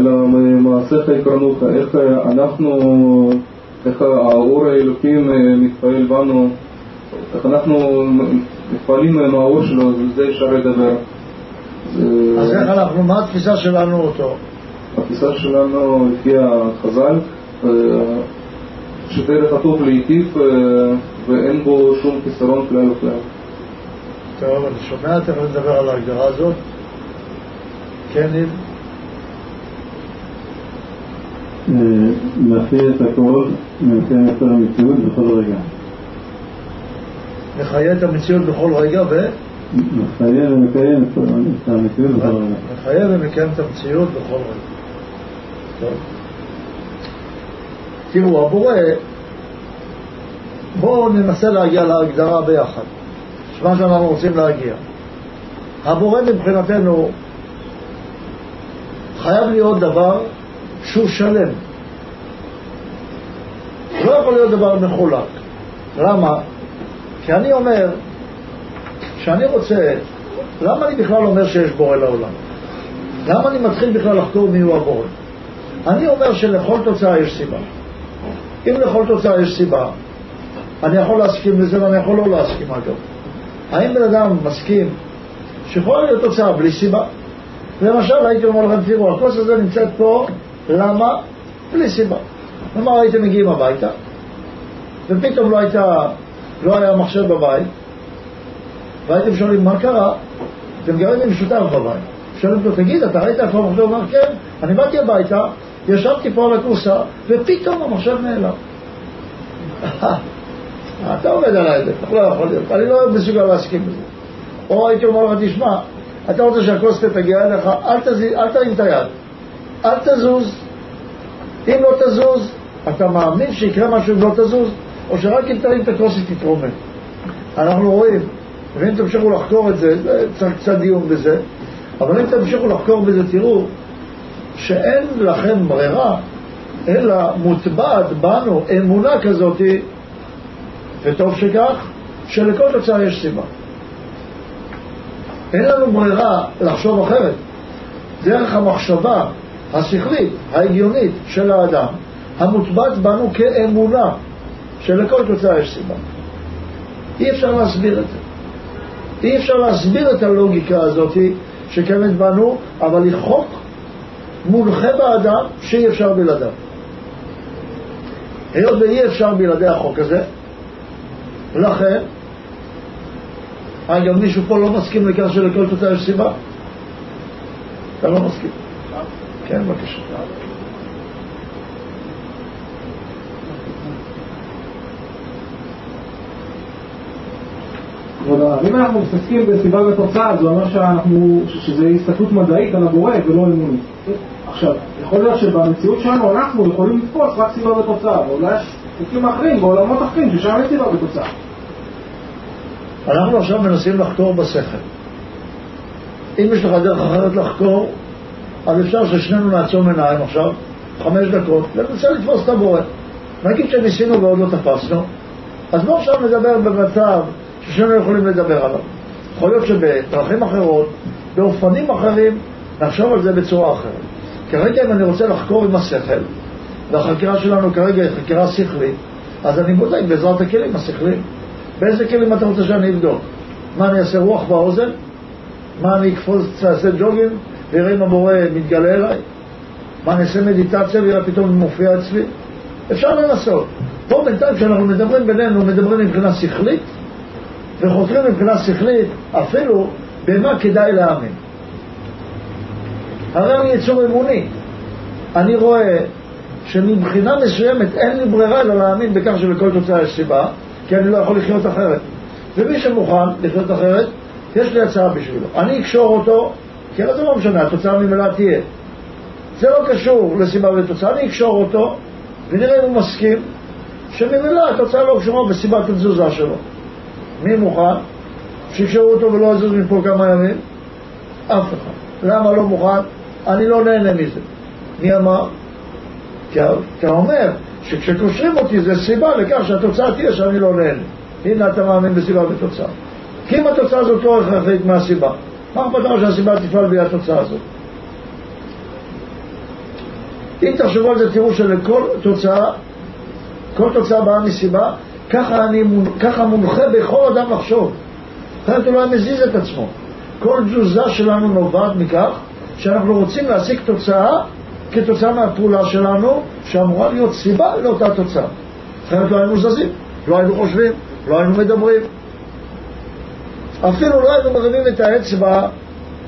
אלא ממעשיך יקרנוך, איך אה, אנחנו, איך האור האלוקים אה, מתפעל בנו, איך אנחנו מתפעלים מהאור שלו, ועל זה אפשר לדבר. אז איך אנחנו, מה התפיסה שלנו אותו? התפיסה שלנו לפי החז"ל, אה, שדרך הטוב להיטיב ואין בו שום חיסרון כלל וכלל. טוב, אני שומע, תכף נדבר על ההגדרה הזאת. כן, ניב? להפעיל את הכל ונותן את המציאות בכל רגע. מחיה את המציאות בכל רגע, ו... מחיה ומקיים את המציאות בכל רגע. מחיה ומקיים את המציאות בכל רגע. טוב. תראו, הבורא, בואו ננסה להגיע להגדרה ביחד. מה שאנחנו רוצים להגיע. הבורא מבחינתנו חייב להיות דבר שהוא שלם. לא יכול להיות דבר מחולק. למה? כי אני אומר, כשאני רוצה, למה אני בכלל אומר שיש בורא לעולם? למה אני מתחיל בכלל לחקור מיהו הבורא? אני אומר שלכל תוצאה יש סיבה. אם לכל תוצאה יש סיבה, אני יכול להסכים לזה ואני יכול לא להסכים אגב. האם בן אדם מסכים שיכולה להיות תוצאה בלי סיבה? למשל, הייתי אומר לכם, תראו, הכוס הזה נמצאת פה, למה? בלי סיבה. כלומר, הייתם מגיעים הביתה, ופתאום לא הייתה, לא היה מחשב בבית, והייתם שואלים מה קרה, אתם גרים עם שותף בבית. שואלים אותו, תגיד, אתה ראית איפה המחשב? הוא אומר, כן, אני באתי הביתה, ישבתי פה על הכורסה, ופתאום המחשב נעלם. אתה עובד עליי, לא יכול להיות, אני לא מסוגל להסכים לזה. או הייתי אומר לך, תשמע, אתה רוצה שהכוס תגיע אליך, אל תרים את היד, אל תזוז. אם לא תזוז, אתה מאמין שיקרה משהו אם לא תזוז, או שרק אם תרים את הכוס היא תתרומם. אנחנו רואים, ואם תמשיכו לחקור את זה, צריך קצת דיון בזה, אבל אם תמשיכו לחקור בזה, תראו שאין לכם ברירה, אלא מוטבעת בנו אמונה כזאת, וטוב שכך, שלכל תוצאה יש סיבה. אין לנו ברירה לחשוב אחרת. דרך המחשבה השכלית, ההגיונית של האדם, המוטבעת בנו כאמונה שלכל תוצאה יש סיבה. אי אפשר להסביר את זה. אי אפשר להסביר את הלוגיקה הזאת שקיימת בנו, אבל היא חוק מונחה באדם שאי אפשר בלעדיו. היות ואי אפשר בלעדי החוק הזה, לכן, אגב, מישהו פה לא מסכים לכך שלכל תוצאה יש סיבה? אתה לא מסכים. כן, בבקשה. אם אנחנו מתעסקים בסיבה ותוצאה, זה אומר שאנחנו, שזה הסתכלות מדעית על הבורא ולא אמונית. עכשיו, יכול להיות שבמציאות שלנו אנחנו יכולים לתפוס רק סיבה ותוצאה, ואולי יש חוקים אחרים בעולמות אחרים ששם יש סיבה ותוצאה. אנחנו עכשיו מנסים לחקור בשכל. אם יש לך דרך אחרת לחקור, אז אפשר ששנינו נעצום עיניים עכשיו, חמש דקות, וננסה לתפוס את הבורא. נגיד שניסינו ועוד לא תפסנו, אז בואו עכשיו נדבר במצב ששנינו יכולים לדבר עליו. יכול להיות שבדרכים אחרות, באופנים אחרים, נחשוב על זה בצורה אחרת. כרגע אם אני רוצה לחקור עם השכל, והחקירה שלנו כרגע היא חקירה שכלית, אז אני בודק בעזרת הכלים השכליים. באיזה כלים אתה רוצה שאני אבדוק? מה אני אעשה רוח באוזן? מה אני אקפוץ, אעשה ג'וגים ויראה אם הבורא מתגלה אליי? מה אני אעשה מדיטציה ויראה פתאום מופיע אצלי? אפשר לנסות. פה בינתיים כשאנחנו מדברים בינינו, מדברים מבחינה שכלית וחוקרים מבחינה שכלית אפילו במה כדאי להאמין. הרי אני יצור אמוני. אני רואה שמבחינה מסוימת אין לי ברירה אלא להאמין בכך שלכל תוצאה יש סיבה, כי אני לא יכול לחיות אחרת. ומי שמוכן לחיות אחרת, יש לי הצעה בשבילו. אני אקשור אותו, כי הרי זה לא משנה, התוצאה ממילא תהיה. זה לא קשור לסיבה ותוצאה, אני אקשור אותו, ונראה אם הוא מסכים שממילא התוצאה לא קשורה בסיבת התזוזה שלו. מי מוכן? שיקשרו אותו ולא יזוז מפה כמה ימים? אף אחד. למה לא מוכן? אני לא נהנה מזה. מי אמר? כי אתה אומר שכשקושרים אותי זה סיבה לכך שהתוצאה תהיה שאני לא נהנה. הנה אתה מאמין בסיבה ותוצאה. כי אם התוצאה הזאת לא הכרחית מהסיבה, מה אכפת לך שהסיבה תפעל בלי התוצאה הזאת? אם תחשבו על זה תראו שלכל תוצאה, כל תוצאה באה מסיבה, ככה, אני, ככה מונחה בכל אדם לחשוב. אחרת הוא לא מזיז את עצמו. כל תזוזה שלנו נובעת מכך שאנחנו רוצים להשיג תוצאה כתוצאה מהפעולה שלנו, שאמורה להיות סיבה לאותה תוצאה. אחרת לא היינו זזים, לא היינו חושבים, לא היינו מדברים. אפילו לא היינו מרימים את האצבע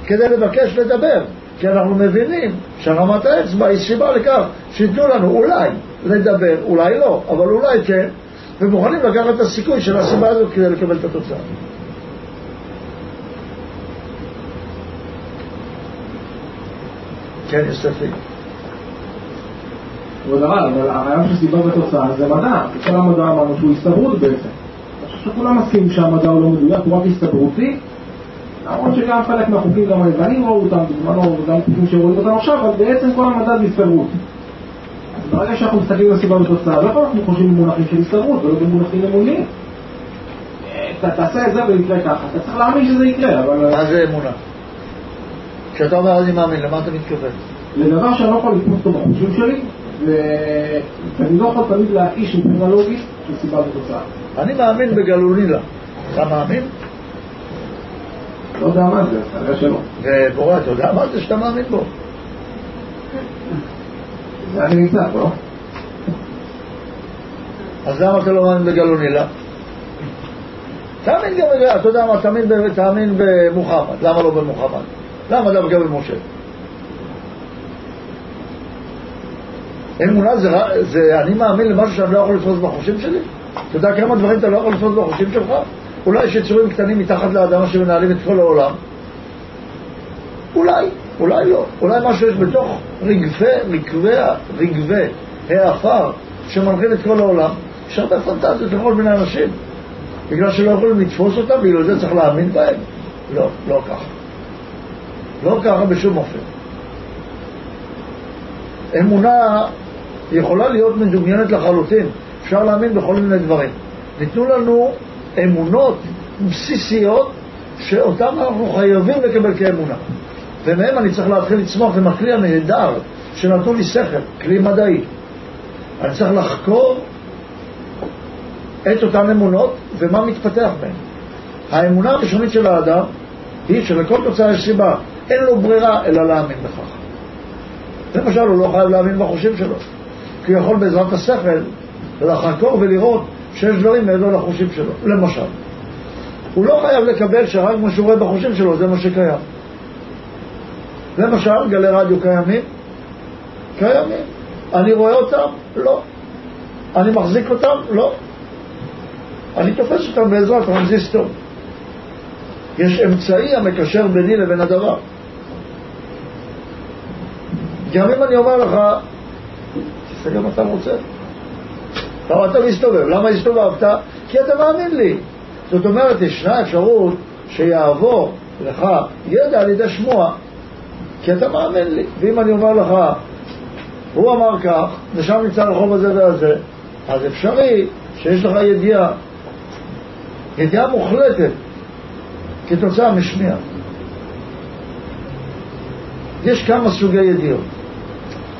כדי לבקש לדבר, כי אנחנו מבינים שהרמת האצבע היא סיבה לכך שייתנו לנו אולי לדבר, אולי לא, אבל אולי כן, ומוכנים לקחת את הסיכוי של הסיבה הזאת כדי לקבל את התוצאה. כן, יש ספק. כבוד הרב, אבל הרעיון של סיבה ותוצאה זה מדע, כל המדע אמרנו שהוא הסתברות בעצם. שכולם מסכימים שהמדע הוא לא מדויק, הוא רק הסתברותי, למרות שגם חלק מהחוקים גם היוונים ראו אותם בזמנו, וגם חוקים שרואים אותם עכשיו, אבל בעצם כל המדע זה הסתברות. אז ברגע שאנחנו מסתכלים על סיבה ותוצאה, לא אנחנו חושבים במונחים של הסתברות ולא במונחים אמוניים. אתה תעשה את זה ויקרה ככה, אתה צריך להאמין שזה יקרה, אבל... מה זה אמונה? כשאתה אומר אני מאמין, למה אתה מתכוון? לדבר שאני לא יכול לתפוס אותו בחושים שלי, ואני לא יכול תמיד להקיש מבחינה לוגית של סיבה ותוצאה. אני מאמין בגלולילה. אתה מאמין? לא יודע מה זה, כנראה שלא. ובורא, אתה יודע מה זה שאתה מאמין בו? זה אני נמצא פה, לא? אז למה אתה לא מאמין בגלולילה? תאמין גם, אתה יודע מה, תאמין, במוחמד, למה לא במוחמד? למה דווקא במשה? אמונה זה, זה אני מאמין למשהו שאני לא יכול לתפוס בחושים שלי? אתה יודע כמה דברים אתה לא יכול לתפוס בחושים שלך? אולי יש יצורים קטנים מתחת לאדמה שמנהלים את כל העולם? אולי, אולי לא. אולי מה שיש בתוך רגבי, רגבי, רגבי העפר שמנחים את כל העולם, יש הרבה פנטזיות לכל מיני אנשים. בגלל שלא יכולים לתפוס אותם, בגלל זה צריך להאמין בהם? לא, לא ככה. לא ככה בשום אופן. אמונה יכולה להיות מדומיינת לחלוטין, אפשר להאמין בכל מיני דברים. ניתנו לנו אמונות בסיסיות שאותן אנחנו חייבים לקבל כאמונה. ומהם אני צריך להתחיל לצמוח עם הכלי הנהדר שנתנו לי שכל, כלי מדעי. אני צריך לחקור את אותן אמונות ומה מתפתח בהן. האמונה הראשונית של האדם היא שלכל תוצאה יש סיבה, אין לו ברירה אלא להאמין בכך. למשל, הוא לא חייב להאמין בחושים שלו, כי הוא יכול בעזרת השכל לחקור ולראות שיש דברים מעבר לחושים שלו. למשל, הוא לא חייב לקבל שרק מה שהוא רואה בחושים שלו זה מה שקיים. למשל, גלי רדיו קיימים? קיימים. אני רואה אותם? לא. אני מחזיק אותם? לא. אני תופס אותם בעזרת טרנזיסטור. יש אמצעי המקשר ביני לבין הדבר. גם אם אני אומר לך, תסתכל מה אתה רוצה. למה אתה מסתובב? למה הסתובבת? כי אתה מאמין לי. זאת אומרת, ישנה אפשרות שיעבור לך ידע על ידי שמוע, כי אתה מאמין לי. ואם אני אומר לך, הוא אמר כך, ושם נמצא הרחוב הזה והזה, אז אפשרי שיש לך ידיעה, ידיעה מוחלטת, כתוצאה משמיעה. יש כמה סוגי ידיעות,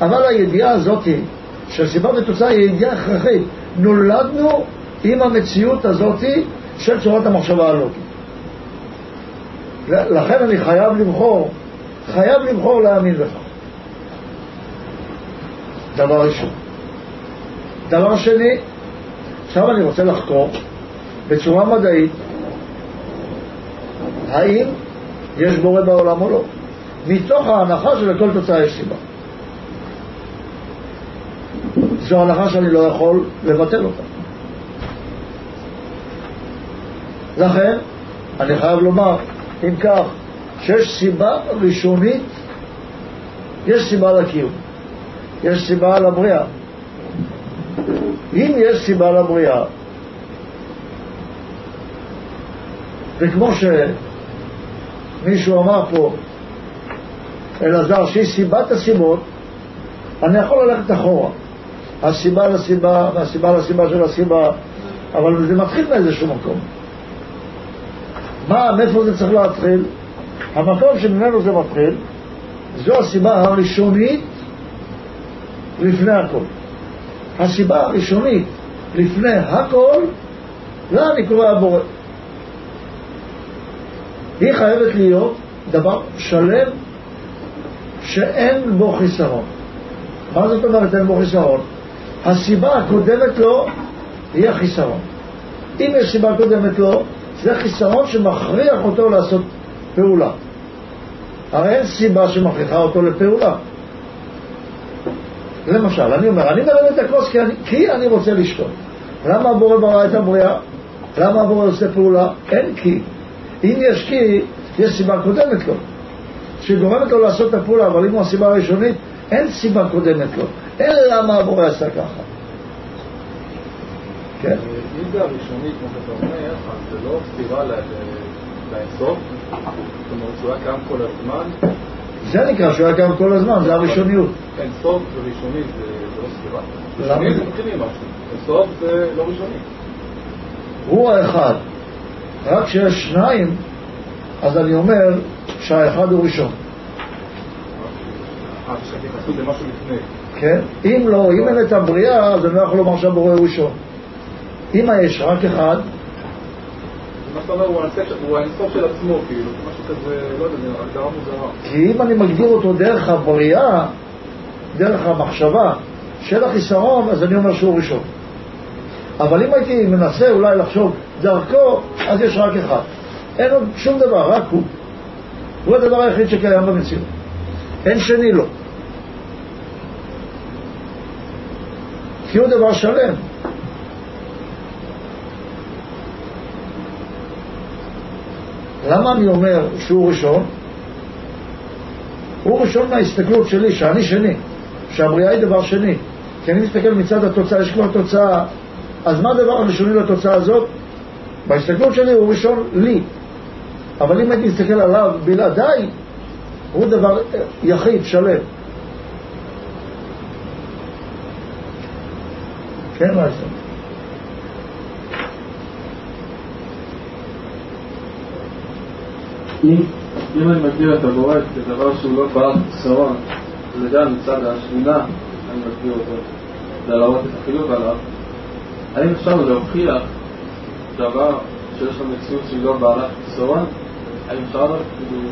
אבל הידיעה הזאת של סיבה ותוצאה היא ידיעה הכרחית. נולדנו עם המציאות הזאת של צורת המחשבה הלוגית. לכן אני חייב לבחור, חייב לבחור להאמין בכך. דבר ראשון. דבר שני, עכשיו אני רוצה לחקור בצורה מדעית האם יש בורא בעולם או לא, מתוך ההנחה שלכל תוצאה יש סיבה. זו הנחה שאני לא יכול לבטל אותה. לכן, אני חייב לומר, אם כך, שיש סיבה ראשונית, יש סיבה לקיום, יש סיבה לבריאה. אם יש סיבה לבריאה, וכמו שמישהו אמר פה, אלעזר, שהיא סיבת הסיבות, אני יכול ללכת אחורה. הסיבה לסיבה, והסיבה לסיבה של הסיבה, אבל זה מתחיל מאיזשהו מקום. מה, מאיפה זה צריך להתחיל? המקום שממנו זה מתחיל, זו הסיבה הראשונית לפני הכל. הסיבה הראשונית לפני הכל, זה אני קורא הבורא. היא חייבת להיות דבר שלם שאין בו חיסרון. מה זאת אומרת אין בו חיסרון? הסיבה הקודמת לו היא החיסרון. אם יש סיבה קודמת לו, זה חיסרון שמכריח אותו לעשות פעולה. הרי אין סיבה שמכריחה אותו לפעולה. למשל, אני אומר, אני מלמד את הכוס כי אני, כי אני רוצה לשתות. למה הבורא ברא את הבריאה? למה הבורא עושה פעולה? אין כי. אם יש כי, יש סיבה קודמת לו, שגורמת לו לעשות את הפעולה, אבל אם הוא הסיבה הראשונית, אין סיבה קודמת לו. אין למה הבורא עשה ככה. כן. אם זה הראשוני, כמו שאתה אומר, אז זה לא סתירה לאינסוף? זאת אומרת שהוא היה קיים כל הזמן? זה נקרא שהוא היה קיים כל הזמן, זה הראשוניות. אינסוף וראשוני זה לא סתירה. ראשוני זה מתחיל עם משהו, אינסוף זה לא ראשוני. הוא האחד. רק כשיש שניים, אז אני אומר שהאחד הוא ראשון. אה, שהתייחסות למשהו לפני. כן? אם לא, אם אין את הבריאה, אז אני לא יכול לומר שהבורא הוא ראשון. אם יש רק אחד, מה שאתה אומר הוא האינסוף של עצמו, כאילו, משהו כזה, לא יודע, הגדרה מוזרה. כי אם אני מגדיר אותו דרך הבריאה, דרך המחשבה של החיסרון, אז אני אומר שהוא ראשון. אבל אם הייתי מנסה אולי לחשוב דרכו, אז יש רק אחד. אין עוד שום דבר, רק הוא. הוא הדבר היחיד שקיים במציאות. אין שני לו. כי הוא דבר שלם. למה אני אומר שהוא ראשון? הוא ראשון מההסתכלות שלי, שאני שני, שהבריאה היא דבר שני. כי אני מסתכל מצד התוצאה, יש כבר תוצאה, אז מה הדבר הראשוני לתוצאה הזאת? בהסתכלות שלי הוא ראשון לי. אבל אם הייתי מסתכל עליו בלעדיי, הוא דבר יחיד, שלם. כן, זה? אם אני מגדיר את הבורא כדבר שהוא לא בעל חיסרון, וגם מצד השלילה, אני מגדיר אותו, זה להראות את החילוק עליו, האם אפשר להוכיח דבר שיש לו מציאות שהיא לא בעלת חיסרון? האם אפשר, כאילו,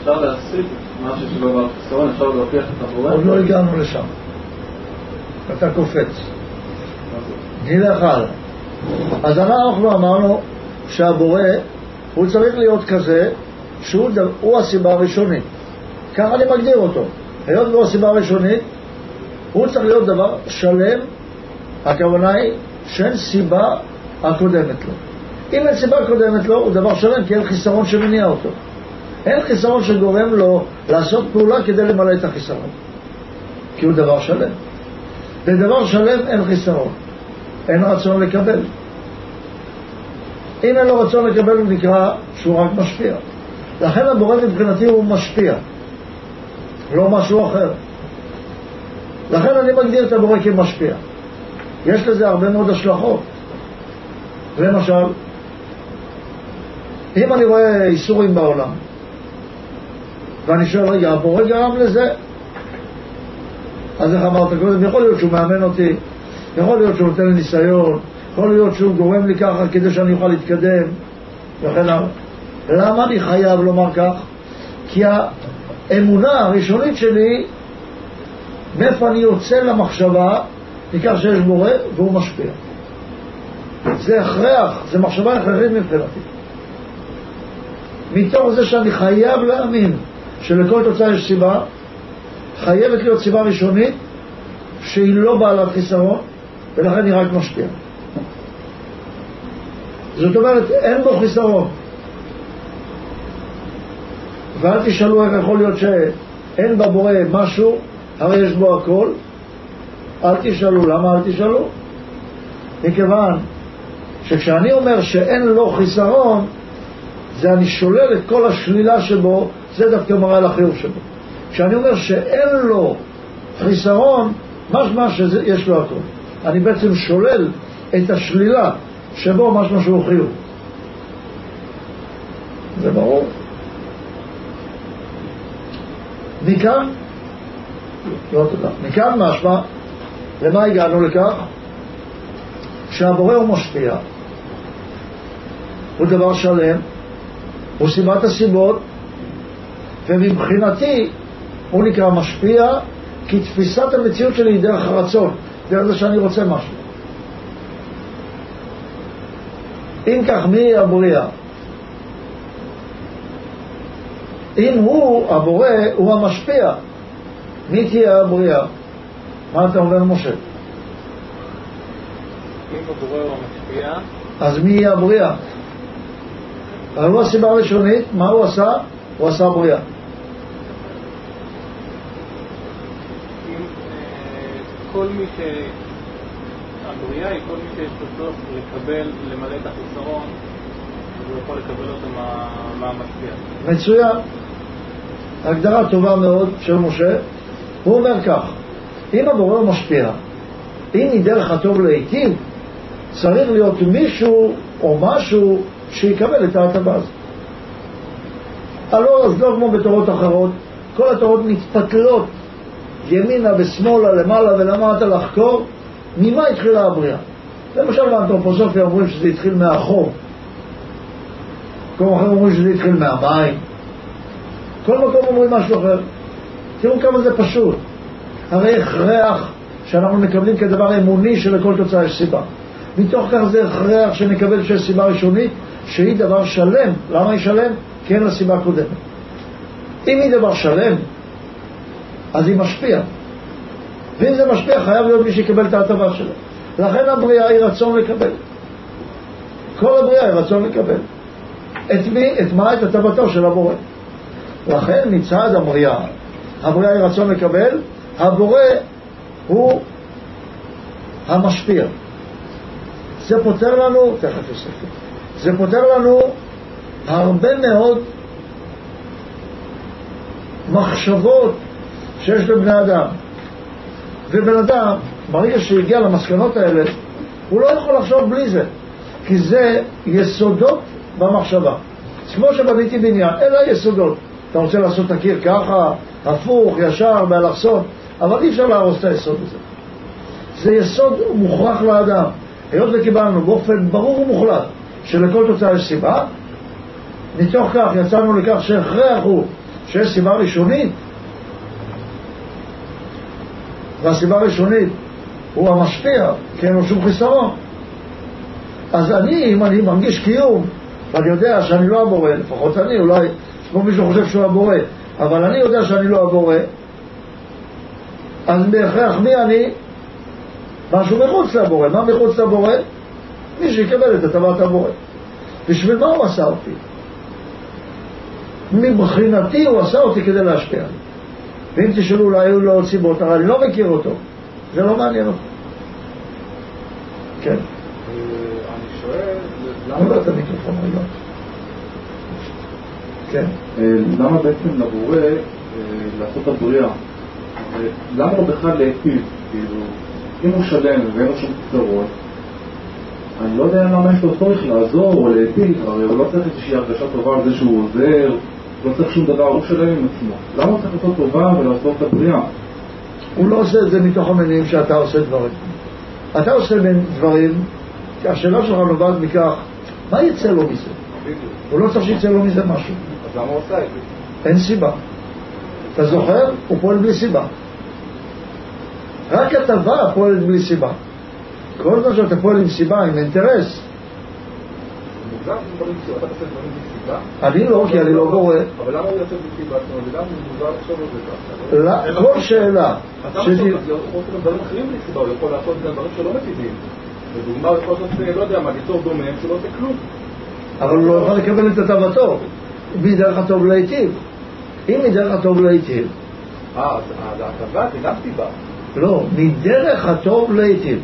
אפשר להסיק משהו שלא בעל חיסרון, אפשר להוכיח את הבורא? עוד לא הגענו לשם. אתה קופץ. נלך הלאה. אז אנחנו אמרנו שהבורא, הוא צריך להיות כזה שהוא הסיבה הראשונית. ככה אני מגדיר אותו. היות והוא הסיבה הראשונית, הוא צריך להיות דבר שלם, הכוונה היא שאין סיבה הקודמת לו. אם אין סיבה קודמת לו, הוא דבר שלם, כי אין חיסרון שמניע אותו. אין חיסרון שגורם לו לעשות פעולה כדי למלא את החיסרון. כי הוא דבר שלם. לדבר שלם אין חיסרון. אין רצון לקבל. אם אין לו רצון לקבל, הוא נקרא שהוא רק משפיע. לכן הבורא מבחינתי הוא משפיע, לא משהו אחר. לכן אני מגדיר את הבורא כמשפיע. יש לזה הרבה מאוד השלכות. למשל, אם אני רואה איסורים בעולם, ואני שואל, רגע, הבורא גרם לזה? אז איך אמרת קודם, יכול להיות שהוא מאמן אותי, יכול להיות שהוא נותן לי ניסיון, יכול להיות שהוא גורם לי ככה כדי שאני אוכל להתקדם, וכן הלאה. למה אני חייב לומר כך? כי האמונה הראשונית שלי, מאיפה אני יוצא למחשבה, מכך שיש בורא והוא משפיע. זה הכרח, זה מחשבה הכרחית מבחינתי. מתוך זה שאני חייב להאמין שלכל תוצאה יש סיבה, חייבת להיות סיבה ראשונית שהיא לא בעלת חיסרון, ולכן היא רק משפיעה. זאת אומרת, אין בו חיסרון. ואל תשאלו איך יכול להיות שאין בבורא משהו, הרי יש בו הכל. אל תשאלו, למה אל תשאלו? מכיוון שכשאני אומר שאין לו חיסרון, זה אני שולל את כל השלילה שבו, זה דווקא מראה לחיוב שבו. כשאני אומר שאין לו חיסרון, משמע שיש לו הכל. אני בעצם שולל את השלילה שבו משמע שהוא חיוב. זה ברור? מכאן, לא תודה, מכאן משמע, למה הגענו לכך? שהבורא הוא משפיע, הוא דבר שלם, הוא סיבת הסיבות, ומבחינתי הוא נקרא משפיע, כי תפיסת המציאות שלי היא דרך הרצון, דרך זה שאני רוצה משהו. אם כך, מי הבריאה? אם הוא, הבורא, הוא המשפיע, מי תהיה הבריאה? מה אתה אומר, משה? אם הבורא הוא המשפיע... אז מי יהיה הבריאה? אבל הוא הסיבה הראשונית, מה הוא עשה? הוא עשה בריאה. אם אה, כל מי ש... הבריאה היא כל מי שיש לו צורך לקבל, למלא את החיסרון, הוא יכול לקבל אותו מה- מהמשפיע. מצוין. הגדרה טובה מאוד של משה. הוא אומר כך, אם הבורא משפיע, אם מדרך הטוב להיטיב, צריך להיות מישהו או משהו שיקבל את ההטבה הזאת. הלא, אז לא כמו בתורות אחרות, כל התורות מתפתלות ימינה ושמאלה, למעלה ולמטה לחקור ממה התחילה הבריאה. למשל באנתרופוסופיה אומרים שזה התחיל מהחום, מקום אחר אומרים שזה התחיל מהמים, כל מקום אומרים משהו אחר. תראו כמה זה פשוט. הרי הכרח שאנחנו מקבלים כדבר אמוני שלכל תוצאה יש סיבה. מתוך כך זה הכרח שנקבל שיש סיבה ראשונית שהיא דבר שלם. למה היא שלם? כי אין לה סיבה קודמת. אם היא דבר שלם, אז היא משפיעה. ואם זה משפיע, חייב להיות מי שיקבל את ההטבה שלו. לכן הבריאה היא רצון לקבל. כל הבריאה היא רצון לקבל. את מי? את מה? את הטבתו של הבורא. לכן מצד הבריאה, הבריאה היא רצון לקבל, הבורא הוא המשפיע. זה פותר לנו, תכף יוסף, זה פותר לנו הרבה מאוד מחשבות שיש לבני אדם. ובן אדם, ברגע שהוא הגיע למסקנות האלה, הוא לא יכול לחשוב בלי זה, כי זה יסודות במחשבה. כמו שבניתי בניין, אלה היסודות. אתה רוצה לעשות את הקיר ככה, הפוך, ישר, באלכסון, אבל אי אפשר להרוס את היסוד הזה. זה יסוד מוכרח לאדם. היות וקיבלנו באופן ברור ומוחלט שלכל תוצאה יש סיבה, מתוך כך יצאנו לכך שהכרח הוא שיש סיבה ראשונית, והסיבה הראשונית הוא המשפיע, כי אין לו שום חיסרון. אז אני, אם אני מרגיש קיום, ואני יודע שאני לא הבורא, לפחות אני, אולי יש פה מישהו חושב שהוא הבורא, אבל אני יודע שאני לא הבורא, אז בהכרח מי אני? משהו מחוץ לבורא. מה מחוץ לבורא? מי שיקבל את הטבת הבורא. בשביל מה הוא עשה אותי? מבחינתי הוא עשה אותי כדי להשפיע. ואם תשאלו אולי היו לו עוד סיבות, אבל אני לא מכיר אותו, זה לא מעניין אותי. כן. אני שואל, למה לא את המיקרופון רגע? כן. אה, למה בעצם לבורא אה, לעשות את הבריאה? אה, למה לא בכלל להיטיב? כאילו, אם הוא שלם ואין לו שום פתרון, אני לא יודע למה יש לו צורך לעזור או להיטיב, הרי הוא לא צריך איזושהי הרגשה טובה על זה שהוא עוזר, לא צריך שום דבר, הוא שלם עם עצמו. למה הוא צריך לעשות טובה ולעשות את הבריאה? הוא לא עושה את זה מתוך המניעים שאתה עושה דברים. אתה עושה דברים, כי השאלה שלך נובעת מכך, מה יצא לו מזה? הוא לא צריך שיצא לו מזה משהו. אז למה הוא עושה את זה? אין סיבה. אתה זוכר? הוא פועל בלי סיבה. רק הטבה פועלת בלי סיבה. כל זמן שאתה פועל עם סיבה, עם אינטרס, מוזר דברים שאתה עושה דברים בלי? אני לא, כי אני לא קורא. אבל למה הוא יוצא בלי סיבה? זאת אומרת, למה הוא מוזר לחשוב על זה ככה? לא, כל שאלה, אז למה שתהיה- שהוא יכול לעשות דברים אחרים בלי סיבה? הוא יכול לעשות גם דברים שלא מטיבים. לדוגמה, הוא יכול לעשות, לא יודע מה, ליצור דומם שלא עושה כלום. אבל הוא לא יכול לקבל את הטבתו. מדרך הטוב להיטיב. אם מדרך הטוב להיטיב, אה, אז אז ההטבה זה גם סיבה. לא, מדרך הטוב להיטיב.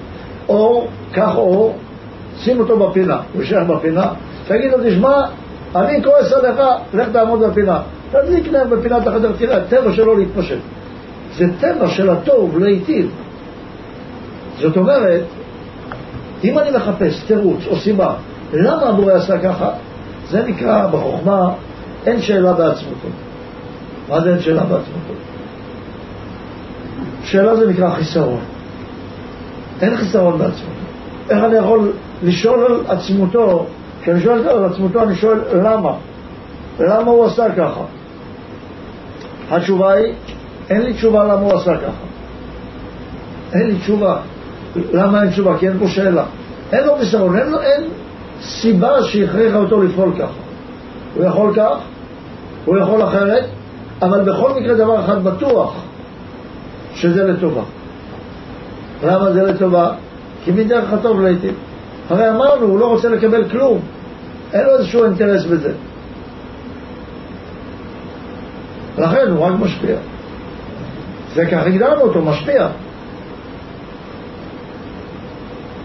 או, קח אור, שים אותו בפינה, הוא יישאר בפינה, תגיד לו, תשמע, אני כועס עליך, לך תעמוד בפינה. תדליק להם בפינת החדר, תראה, הטבע שלו להתפשט. זה טבע של הטוב להיטיב. זאת אומרת, אם אני מחפש תירוץ או סיבה, למה הבורא עשה ככה, זה נקרא בחוכמה, אין שאלה בעצמותו. מה זה אין שאלה בעצמותו? שאלה זה נקרא חיסרון. אין חיסרון בעצמותו. איך אני יכול לשאול על עצמותו, כשאני שואל על עצמותו אני שואל למה? למה הוא עשה ככה? התשובה היא, אין לי תשובה למה הוא עשה ככה. אין לי תשובה. למה אין תשובה? כי אין פה שאלה. אין לו חיסרון, אין, אין סיבה שהכריחה אותו לפעול ככה. הוא יכול כך, הוא יכול אחרת, אבל בכל מקרה דבר אחד בטוח, שזה לטובה. למה זה לטובה? כי מדרך הטוב לעיתים. הרי אמרנו, הוא לא רוצה לקבל כלום. אין לו איזשהו אינטרס בזה. לכן הוא רק משפיע. זה כך הגדרנו אותו, משפיע.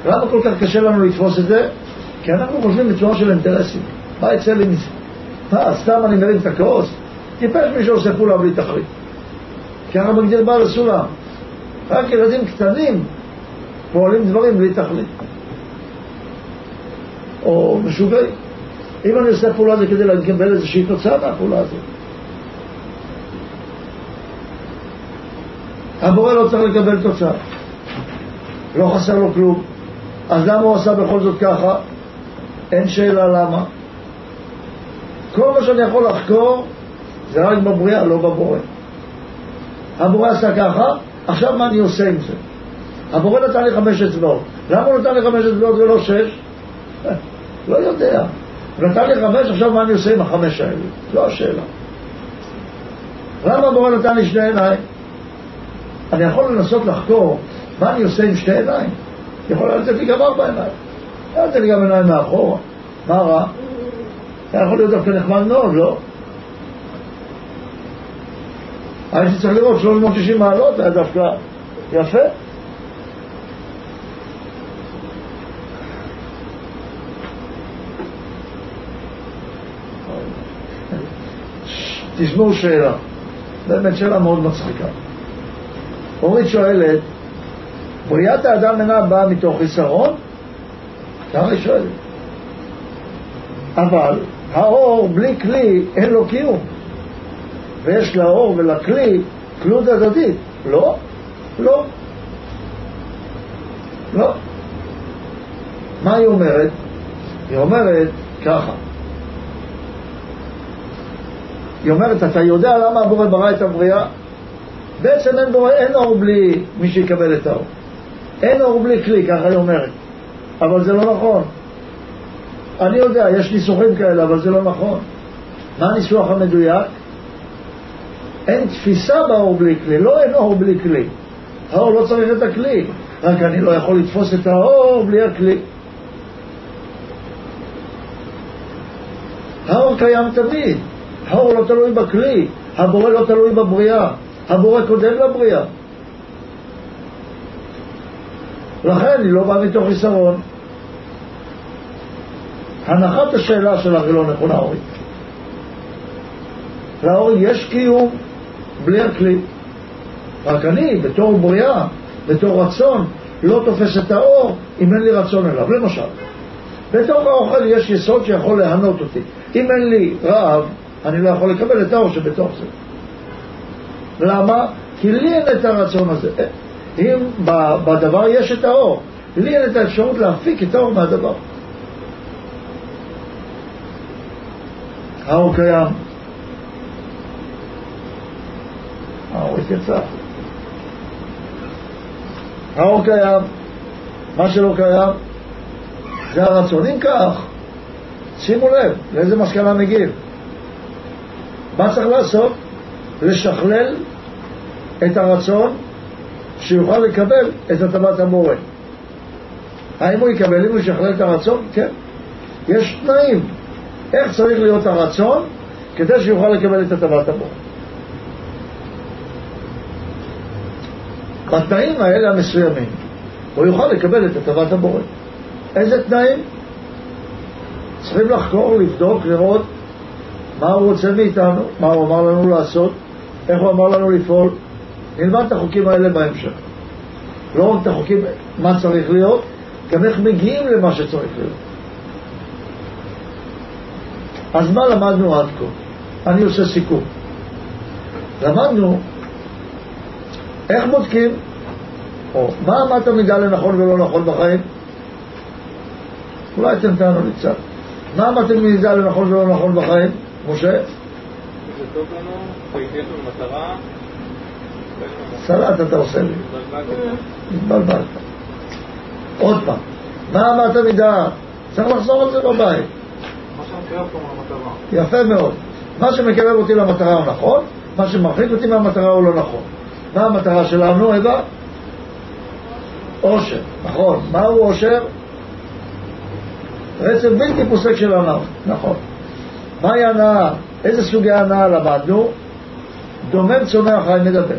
למה כל כך קשה לנו לתפוס את זה? כי אנחנו חושבים בצורה של אינטרסים. מה יצא לי מזה? מה, סתם אני מרים את הכעוס? טיפש מי שעושה פעולה בלי תכלית. ככה מגדיר בעל הסולם. רק ילדים קטנים פועלים דברים בלי תכלית. או משוגעים. אם אני עושה פעולה זה כדי לקבל איזושהי תוצאה מהפעולה הזאת. הבורא לא צריך לקבל תוצאה. לא חסר לו כלום. אז למה הוא עשה בכל זאת ככה? אין שאלה למה. כל מה שאני יכול לחקור זה רק בבריאה, לא בבורא. הבורא עשה ככה, עכשיו מה אני עושה עם זה? הבורא נתן לי חמש אצבעות. למה הוא נתן לי חמש אצבעות ולא שש? לא יודע. הוא נתן לי חמש, עכשיו מה אני עושה עם החמש האלה? זו השאלה. למה הבורא נתן לי שני עיניים? אני יכול לנסות לחקור מה אני עושה עם שתי עיניים. יכול לתת לי גם ארבע עיניים. היה לתת לי גם עיניים מאחורה. מה רע? היה יכול להיות דווקא נחמד מאוד, לא? הייתי צריך לראות 360 מעלות, היה דווקא יפה. תשמעו שאלה, באמת שאלה מאוד מצחיקה. אורית שואלת, בריאת האדם אינה באה מתוך חיסרון? ככה היא שואלת. אבל האור בלי כלי אין לו קיום. ויש לאור ולכלי תלות הדדית. לא? לא. לא. מה היא אומרת? היא אומרת ככה. היא אומרת, אתה יודע למה הבורא ברא את הבריאה? בעצם אין, בורא, אין אור בלי מי שיקבל את האור. אין אור בלי כלי, ככה היא אומרת. אבל זה לא נכון. אני יודע, יש ניסוחים כאלה, אבל זה לא נכון. מה הניסוח המדויק? אין תפיסה באור בלי כלי, לא אין אור בלי כלי. האור לא צריך את הכלי, רק אני לא יכול לתפוס את האור בלי הכלי. קיים תמיד. האור לא תלוי בכלי, הבורא לא תלוי בבריאה, הבורא קודם לבריאה. לכן היא לא באה מתוך חיסרון. הנחת השאלה שלך היא לא נכונה, אורית. לאור יש קיום בלי הכלי. רק אני, בתור בריאה, בתור רצון, לא תופס את האור אם אין לי רצון אליו. למשל, בתוך האוכל יש יסוד שיכול להנות אותי. אם אין לי רעב, אני לא יכול לקבל את האור שבתוך זה. למה? כי לי אין את הרצון הזה. אם בדבר יש את האור, לי אין את האפשרות להפיק את האור מהדבר. האור קיים. האור התייצב. האור קיים. מה שלא קיים זה הרצון. אם כך, שימו לב לאיזה מסקנה מגיעים. מה צריך לעשות? לשכלל את הרצון שיוכל לקבל את הטבת המורה. האם הוא יקבל אם הוא ישכלל את הרצון? כן. יש תנאים איך צריך להיות הרצון כדי שיוכל לקבל את הטבת המורה. בתנאים האלה המסוימים הוא יוכל לקבל את הטבת הבורא. איזה תנאים? צריכים לחקור, לבדוק, לראות מה הוא רוצה מאיתנו, מה הוא אמר לנו לעשות, איך הוא אמר לנו לפעול. נלמד את החוקים האלה בהמשך. לא רק את החוקים, מה צריך להיות, גם איך מגיעים למה שצריך להיות. אז מה למדנו עד כה? אני עושה סיכום. למדנו איך בודקים, או מה אמת המידה לנכון ולא נכון בחיים? אולי אתם תענו לי קצת. מה אמת המידה לנכון ולא נכון בחיים? משה? זה טוב לנו, יש לנו מטרה. סלט אתה עושה לי. התבלבלת. עוד פעם. מה אמת המידה? צריך לחזור על זה בבית. יפה מאוד. מה שמקרב אותי למטרה הוא נכון, מה שמרחיק אותי מהמטרה הוא לא נכון. מה המטרה שלנו, אווה? עושר, נכון. מהו עושר? רצף בלתי פוסק של הנאה, נכון. מהי הנאה? איזה סוגי הנאה למדנו? דומם צומח חי מדבר.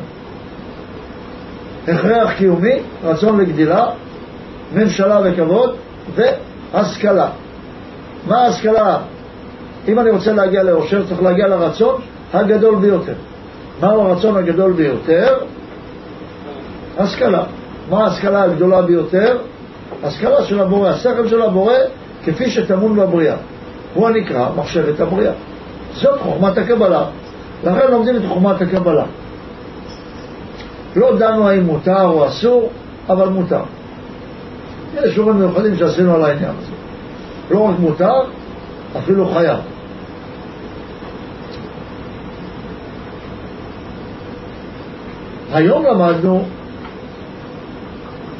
הכרח קיומי, רצון לגדילה, ממשלה וכבוד והשכלה. מה ההשכלה? אם אני רוצה להגיע לאושר צריך להגיע לרצון הגדול ביותר. מהו הרצון הגדול ביותר? השכלה. מה ההשכלה הגדולה ביותר? השכלה של הבורא, השכל של הבורא כפי שטמון בבריאה. הוא הנקרא מחשבת הבריאה. זאת חוכמת הקבלה. לכן לומדים את חוכמת הקבלה. לא דנו האם מותר או אסור, אבל מותר. יש שיעורים מיוחדים שעשינו על העניין הזה. לא רק מותר, אפילו חייב. היום למדנו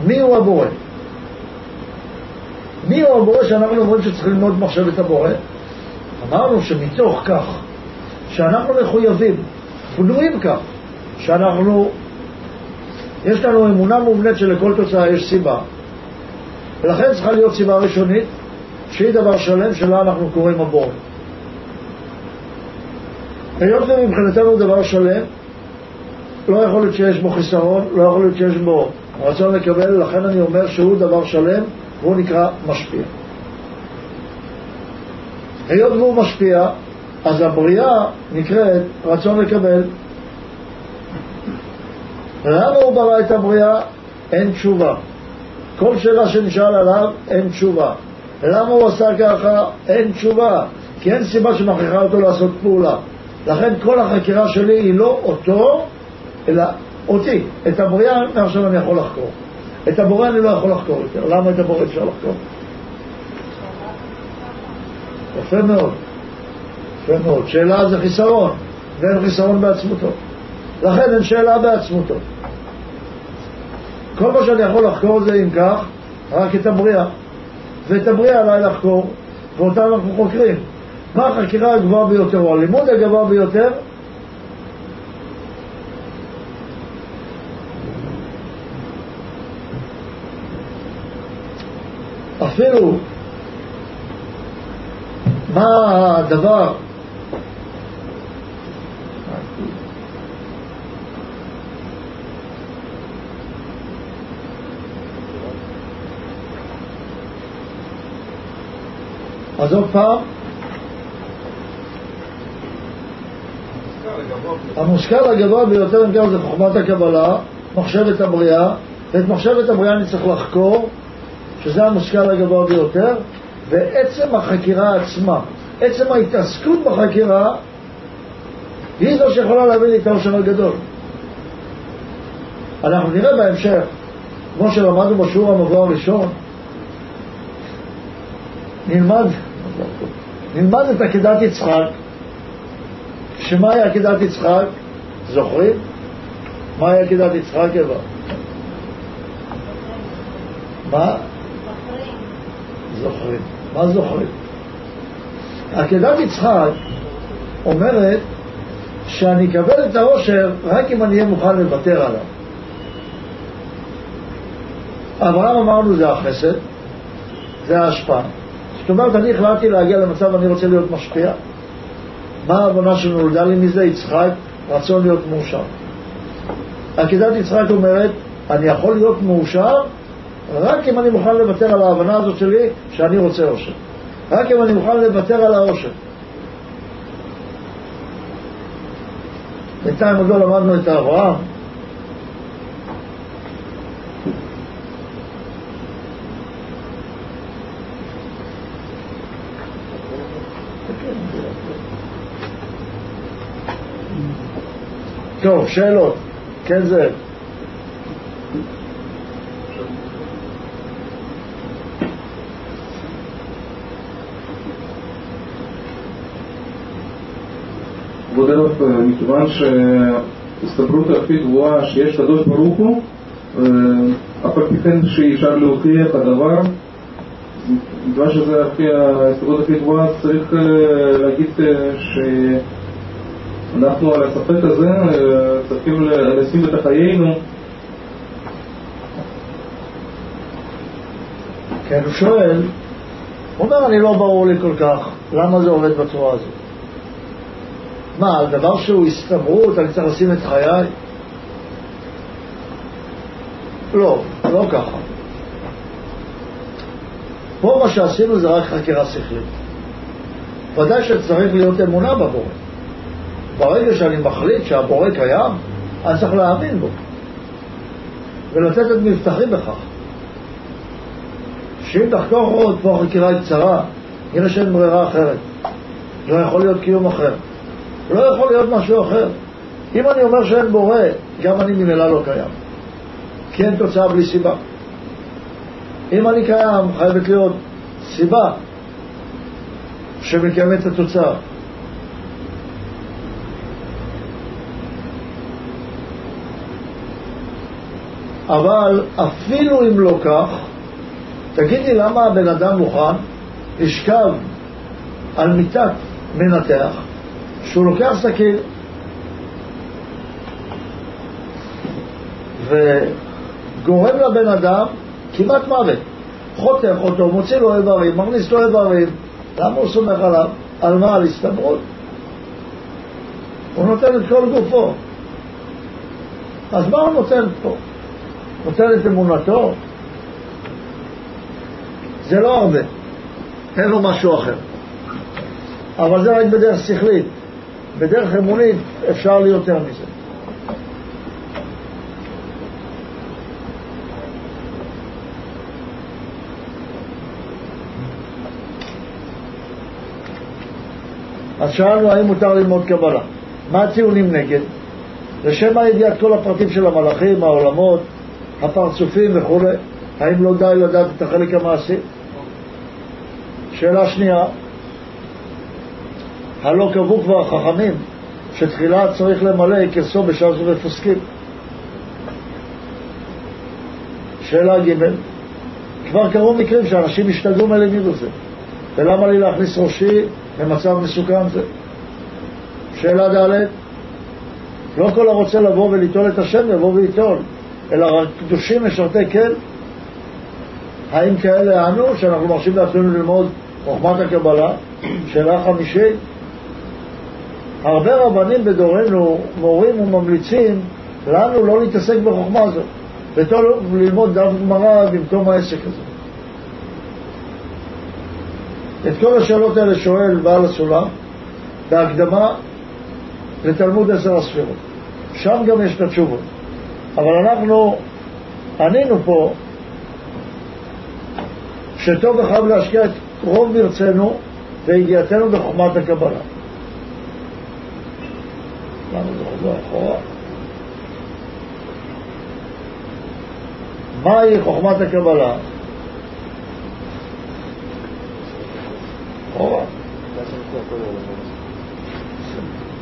מי הוא הבורא. מי הוא הבורא שאנחנו אומרים שצריכים ללמוד מחשבת הבורא? אמרנו שמתוך כך שאנחנו מחויבים, בנויים כך, שאנחנו, יש לנו אמונה מובנית שלכל תוצאה יש סיבה, ולכן צריכה להיות סיבה ראשונית, שהיא דבר שלם שלה אנחנו קוראים הבורא. היות ומבחינתנו דבר שלם, לא יכול להיות שיש בו חיסרון, לא יכול להיות שיש בו רצון לקבל, לכן אני אומר שהוא דבר שלם, והוא נקרא משפיע. היות והוא משפיע, אז הבריאה נקראת רצון לקבל. למה הוא ברא את הבריאה? אין תשובה. כל שאלה שנשאל עליו, אין תשובה. למה הוא עשה ככה? אין תשובה. כי אין סיבה שמכריחה אותו לעשות פעולה. לכן כל החקירה שלי היא לא אותו, אלא אותי. את הבריאה מעכשיו אני יכול לחקור. את הבורא אני לא יכול לחקור יותר. למה את הבורא אפשר לחקור? יפה מאוד. יפה מאוד. שאלה זה חיסרון, ואין חיסרון בעצמותו. לכן אין שאלה בעצמותו. כל מה שאני יכול לחקור זה אם כך, רק את הבריאה. ואת הבריאה עליי לחקור, ואותה אנחנו חוקרים. מה החקירה הגבוהה ביותר, או הלימוד הגבוה ביותר? אפילו מה הדבר אז עוד פעם, המושכל הגבוה ביותר, אם כן, זה חוכמת הקבלה, מחשבת הבריאה, ואת מחשבת הבריאה אני צריך לחקור, שזה המושכל הגבוה ביותר, ועצם החקירה עצמה, עצם ההתעסקות בחקירה, היא זו שיכולה להביא לי את העושר הגדול. אנחנו נראה בהמשך, כמו שלמדנו בשיעור המבוא הראשון, נלמד, נלמד את עקדת יצחק, שמהי עקדת יצחק? זוכרים? מהי עקדת יצחק אבה? מה? זוכרים. מה זוכרים? עקדת יצחק אומרת שאני אקבל את העושר רק אם אני אהיה מוכן לוותר עליו. אברהם אמרנו זה החסד, זה ההשפעה. זאת אומרת, אני החלטתי להגיע למצב אני רוצה להיות משפיע. מה העבודה שנולדה לי מזה? יצחק, רצון להיות מאושר. עקדת יצחק אומרת, אני יכול להיות מאושר רק אם אני מוכן לוותר על ההבנה הזאת שלי שאני רוצה עושר. רק אם אני מוכן לוותר על העושר. בינתיים עוד לא למדנו את אברהם. טוב, שאלות. כן, זאב. כבוד הרב, מכיוון שההסתברות הכי גבוהה שיש קדוש ברוך הוא, אף על פי כן שאי אפשר להוכיח הדבר, מכיוון שזה ההסתברות הכי גבוהה, צריך להגיד שאנחנו על הספק הזה צריכים לשים את חיינו כן, הוא שואל, הוא אומר, אני לא ברור לי כל כך, למה זה עובד בצורה הזאת? מה, על דבר שהוא הסתברות, אני צריך לשים את חיי? לא, לא ככה. פה מה שעשינו זה רק חקירה שכלית. ודאי שצריך להיות אמונה בבורא. ברגע שאני מחליט שהבורא קיים, אני צריך להאמין בו. ולתת את מבטחי בכך. שאם תחקור עוד, פה החקירה היא קצרה, נראה שאין ברירה אחרת. לא יכול להיות קיום אחר. לא יכול להיות משהו אחר. אם אני אומר שאין בורא, גם אני ממילא לא קיים. כי אין תוצאה בלי סיבה. אם אני קיים, חייבת להיות סיבה שמקיימת את התוצאה. אבל אפילו אם לא כך, תגיד לי למה הבן אדם מוכן לשכב על מיטת מנתח שהוא לוקח סכין וגורם לבן אדם כמעט מוות. חותך אותו, מוציא לו איברים, מכניס לו איברים. למה הוא סומך עליו? על מה? על הסתברות. הוא נותן את כל גופו. אז מה הוא נותן פה? נותן את אמונתו? זה לא הרבה, אין לו משהו אחר. אבל זה רק בדרך שכלית. בדרך אמונית אפשר לי יותר מזה. אז שאלנו האם מותר ללמוד קבלה. מה הציונים נגד? לשם הידיעת כל הפרטים של המלאכים, העולמות, הפרצופים וכו', האם לא די לדעת את החלק המעשי? שאלה שנייה, הלא קבעו כבר החכמים שתחילה צריך למלא כסו בשעה זו ופוסקים. שאלה ג' כבר קרו מקרים שאנשים השתגעו מהלימוד הזה ולמה לי להכניס ראשי למצב מסוכן זה? שאלה ד' לא כל הרוצה לבוא וליטול את השם יבוא וליטול אלא רק קדושים משרתי כן האם כאלה אנו שאנחנו מרשים לעצמנו ללמוד חוכמת הקבלה? שאלה חמישית הרבה רבנים בדורנו מורים וממליצים לנו לא להתעסק בחוכמה הזאת, וטוב ללמוד דף גמרא במקום העסק הזה. את כל השאלות האלה שואל בעל הסולם בהקדמה לתלמוד עשר הספירות. שם גם יש את התשובות. אבל אנחנו ענינו פה שטוב וחייב להשקיע את רוב מרצנו ויגיעתנו בחוכמת הקבלה. זה חוזר אחורה? מהי חוכמת הקבלה?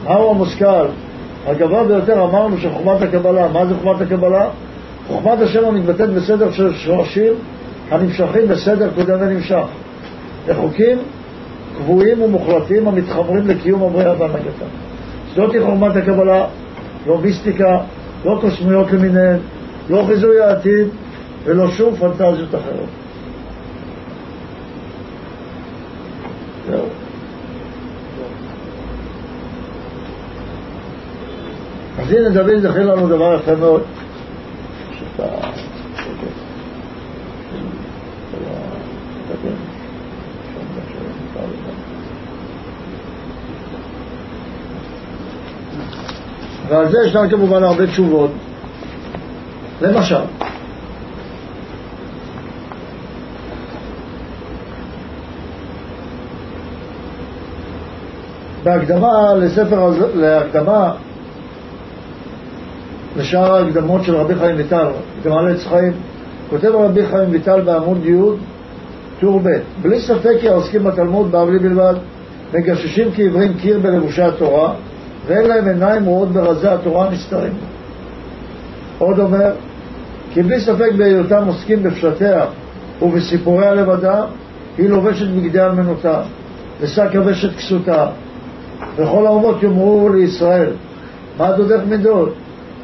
מהו המושכל? הגבוה ביותר אמרנו שחוכמת הקבלה, מה זה חוכמת הקבלה? חוכמת השם המתבטאת בסדר של שורשים הנמשכים בסדר קודם ונמשך, לחוקים קבועים ומוחלטים המתחברים לקיום הבריאה והנהגתה. זאת היא חוכמת הקבלה, לא מיסטיקה, לא קוסמיות למיניהן, לא חיזוי העתיד ולא שום פנטזיות אחרות. אז הנה דוד זכיר לנו דבר יפה מאוד. שאתה... ועל זה ישנן כמובן הרבה תשובות. למשל, בהקדמה לספר, להקדמה לשאר ההקדמות של רבי חיים ויטל, הקדמה לעץ חיים, כותב רבי חיים ויטל בעמוד י' טור ב' בלי ספק כי העוסקים בתלמוד בבלי בלבד מגששים כעיוורים קיר בלבושי התורה ואין להם עיניים רואות ברזי התורה נסתרים. עוד אומר, כי בלי ספק בהיותם עוסקים בפשטיה ובסיפורי הלבדה, היא לובשת בגדי אלמנותה, ושק יבשת כסותה, וכל האומות יאמרו לישראל, מה דודך מידות?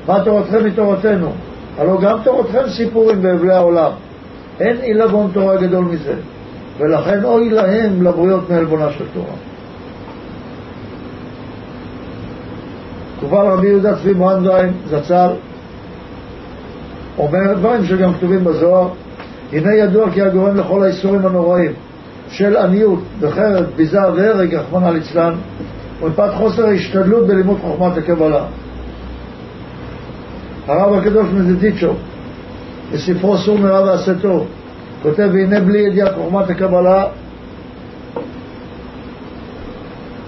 מה תורתכם מתורתנו? הלא גם תורתכם סיפורים באבלי העולם. אין עילבון תורה גדול מזה, ולכן אוי להם לבריות מעלבונה של תורה. כובל רבי יהודה צבי מוהנזיים זצ"ל אומר דברים שגם כתובים בזוהר הנה ידוע כי הגורם לכל האיסורים הנוראים של עניות וחרב, ביזה והרג, רחמנא ליצלן ומפאת חוסר ההשתדלות בלימוד חוכמת הקבלה. הרב הקדוש מזדיצ'ו בספרו סור מרע ועשה טוב כותב והנה בלי ידיעת חוכמת הקבלה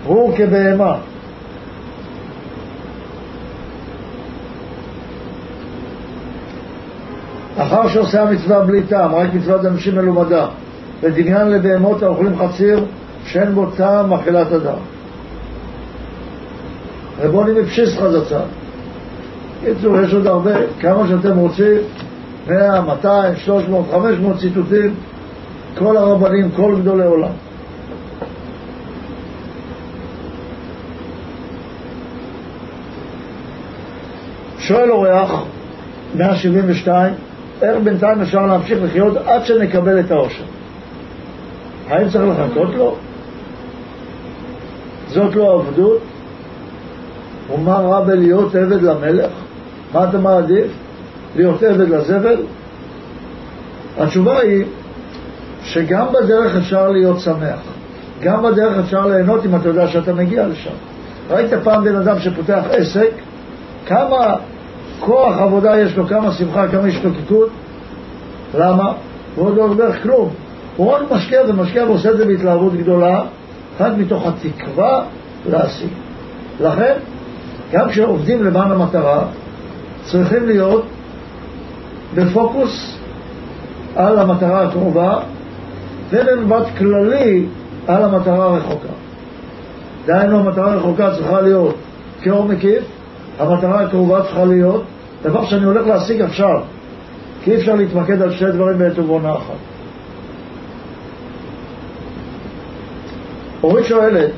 הוא כבהמה אחר שעושה המצווה בלי טעם, רק מצוות אנשים מלומדה, ודמיין לבהמות האוכלים חציר שאין בו טעם אכילת אדם. רבוני מפשיסחא זצ"ל. בקיצור, יש עוד הרבה, כמה שאתם רוצים, 100, 200, 300, 500 ציטוטים, כל הרבנים, כל גדולי עולם. שואל אורח, 172, איך בינתיים אפשר להמשיך לחיות עד שנקבל את העושר? האם צריך לחכות לו? זאת לא עבדות? ומה רע בלהיות עבד למלך? מה אתה מעדיף? להיות עבד לזבל? התשובה היא שגם בדרך אפשר להיות שמח. גם בדרך אפשר ליהנות אם אתה יודע שאתה מגיע לשם. ראית פעם בן אדם שפותח עסק, כמה כוח עבודה יש לו, כמה שמחה, כמה השתוקקות? למה? הוא עוד לא הרוויח כלום. הוא רק משקיע ומשקיע ועושה את זה בהתלהבות גדולה, רק מתוך התקווה להשיג. לכן, גם כשעובדים למען המטרה, צריכים להיות בפוקוס על המטרה הקרובה ובמבט כללי על המטרה הרחוקה. דהיינו, המטרה הרחוקה צריכה להיות כאור מקיף, המטרה הקרובה צריכה להיות דבר שאני הולך להשיג עכשיו, כי אי אפשר להתמקד על שני דברים בעת ובעונה אחת. אורית שואלת,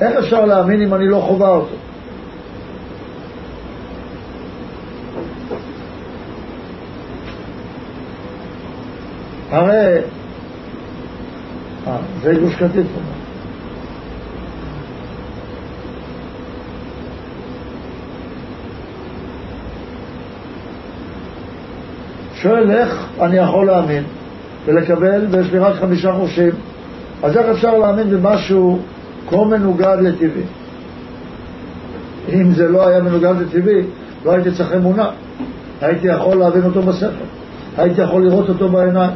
איך אפשר להאמין אם אני לא חווה אותו? הרי... אה, זה גוש קטיף. שואל איך אני יכול להאמין ולקבל, ויש לי רק חמישה חושים, אז איך אפשר להאמין במשהו כה מנוגד לטבעי? אם זה לא היה מנוגד לטבעי, לא הייתי צריך אמונה. הייתי יכול להבין אותו בספר, הייתי יכול לראות אותו בעיניים.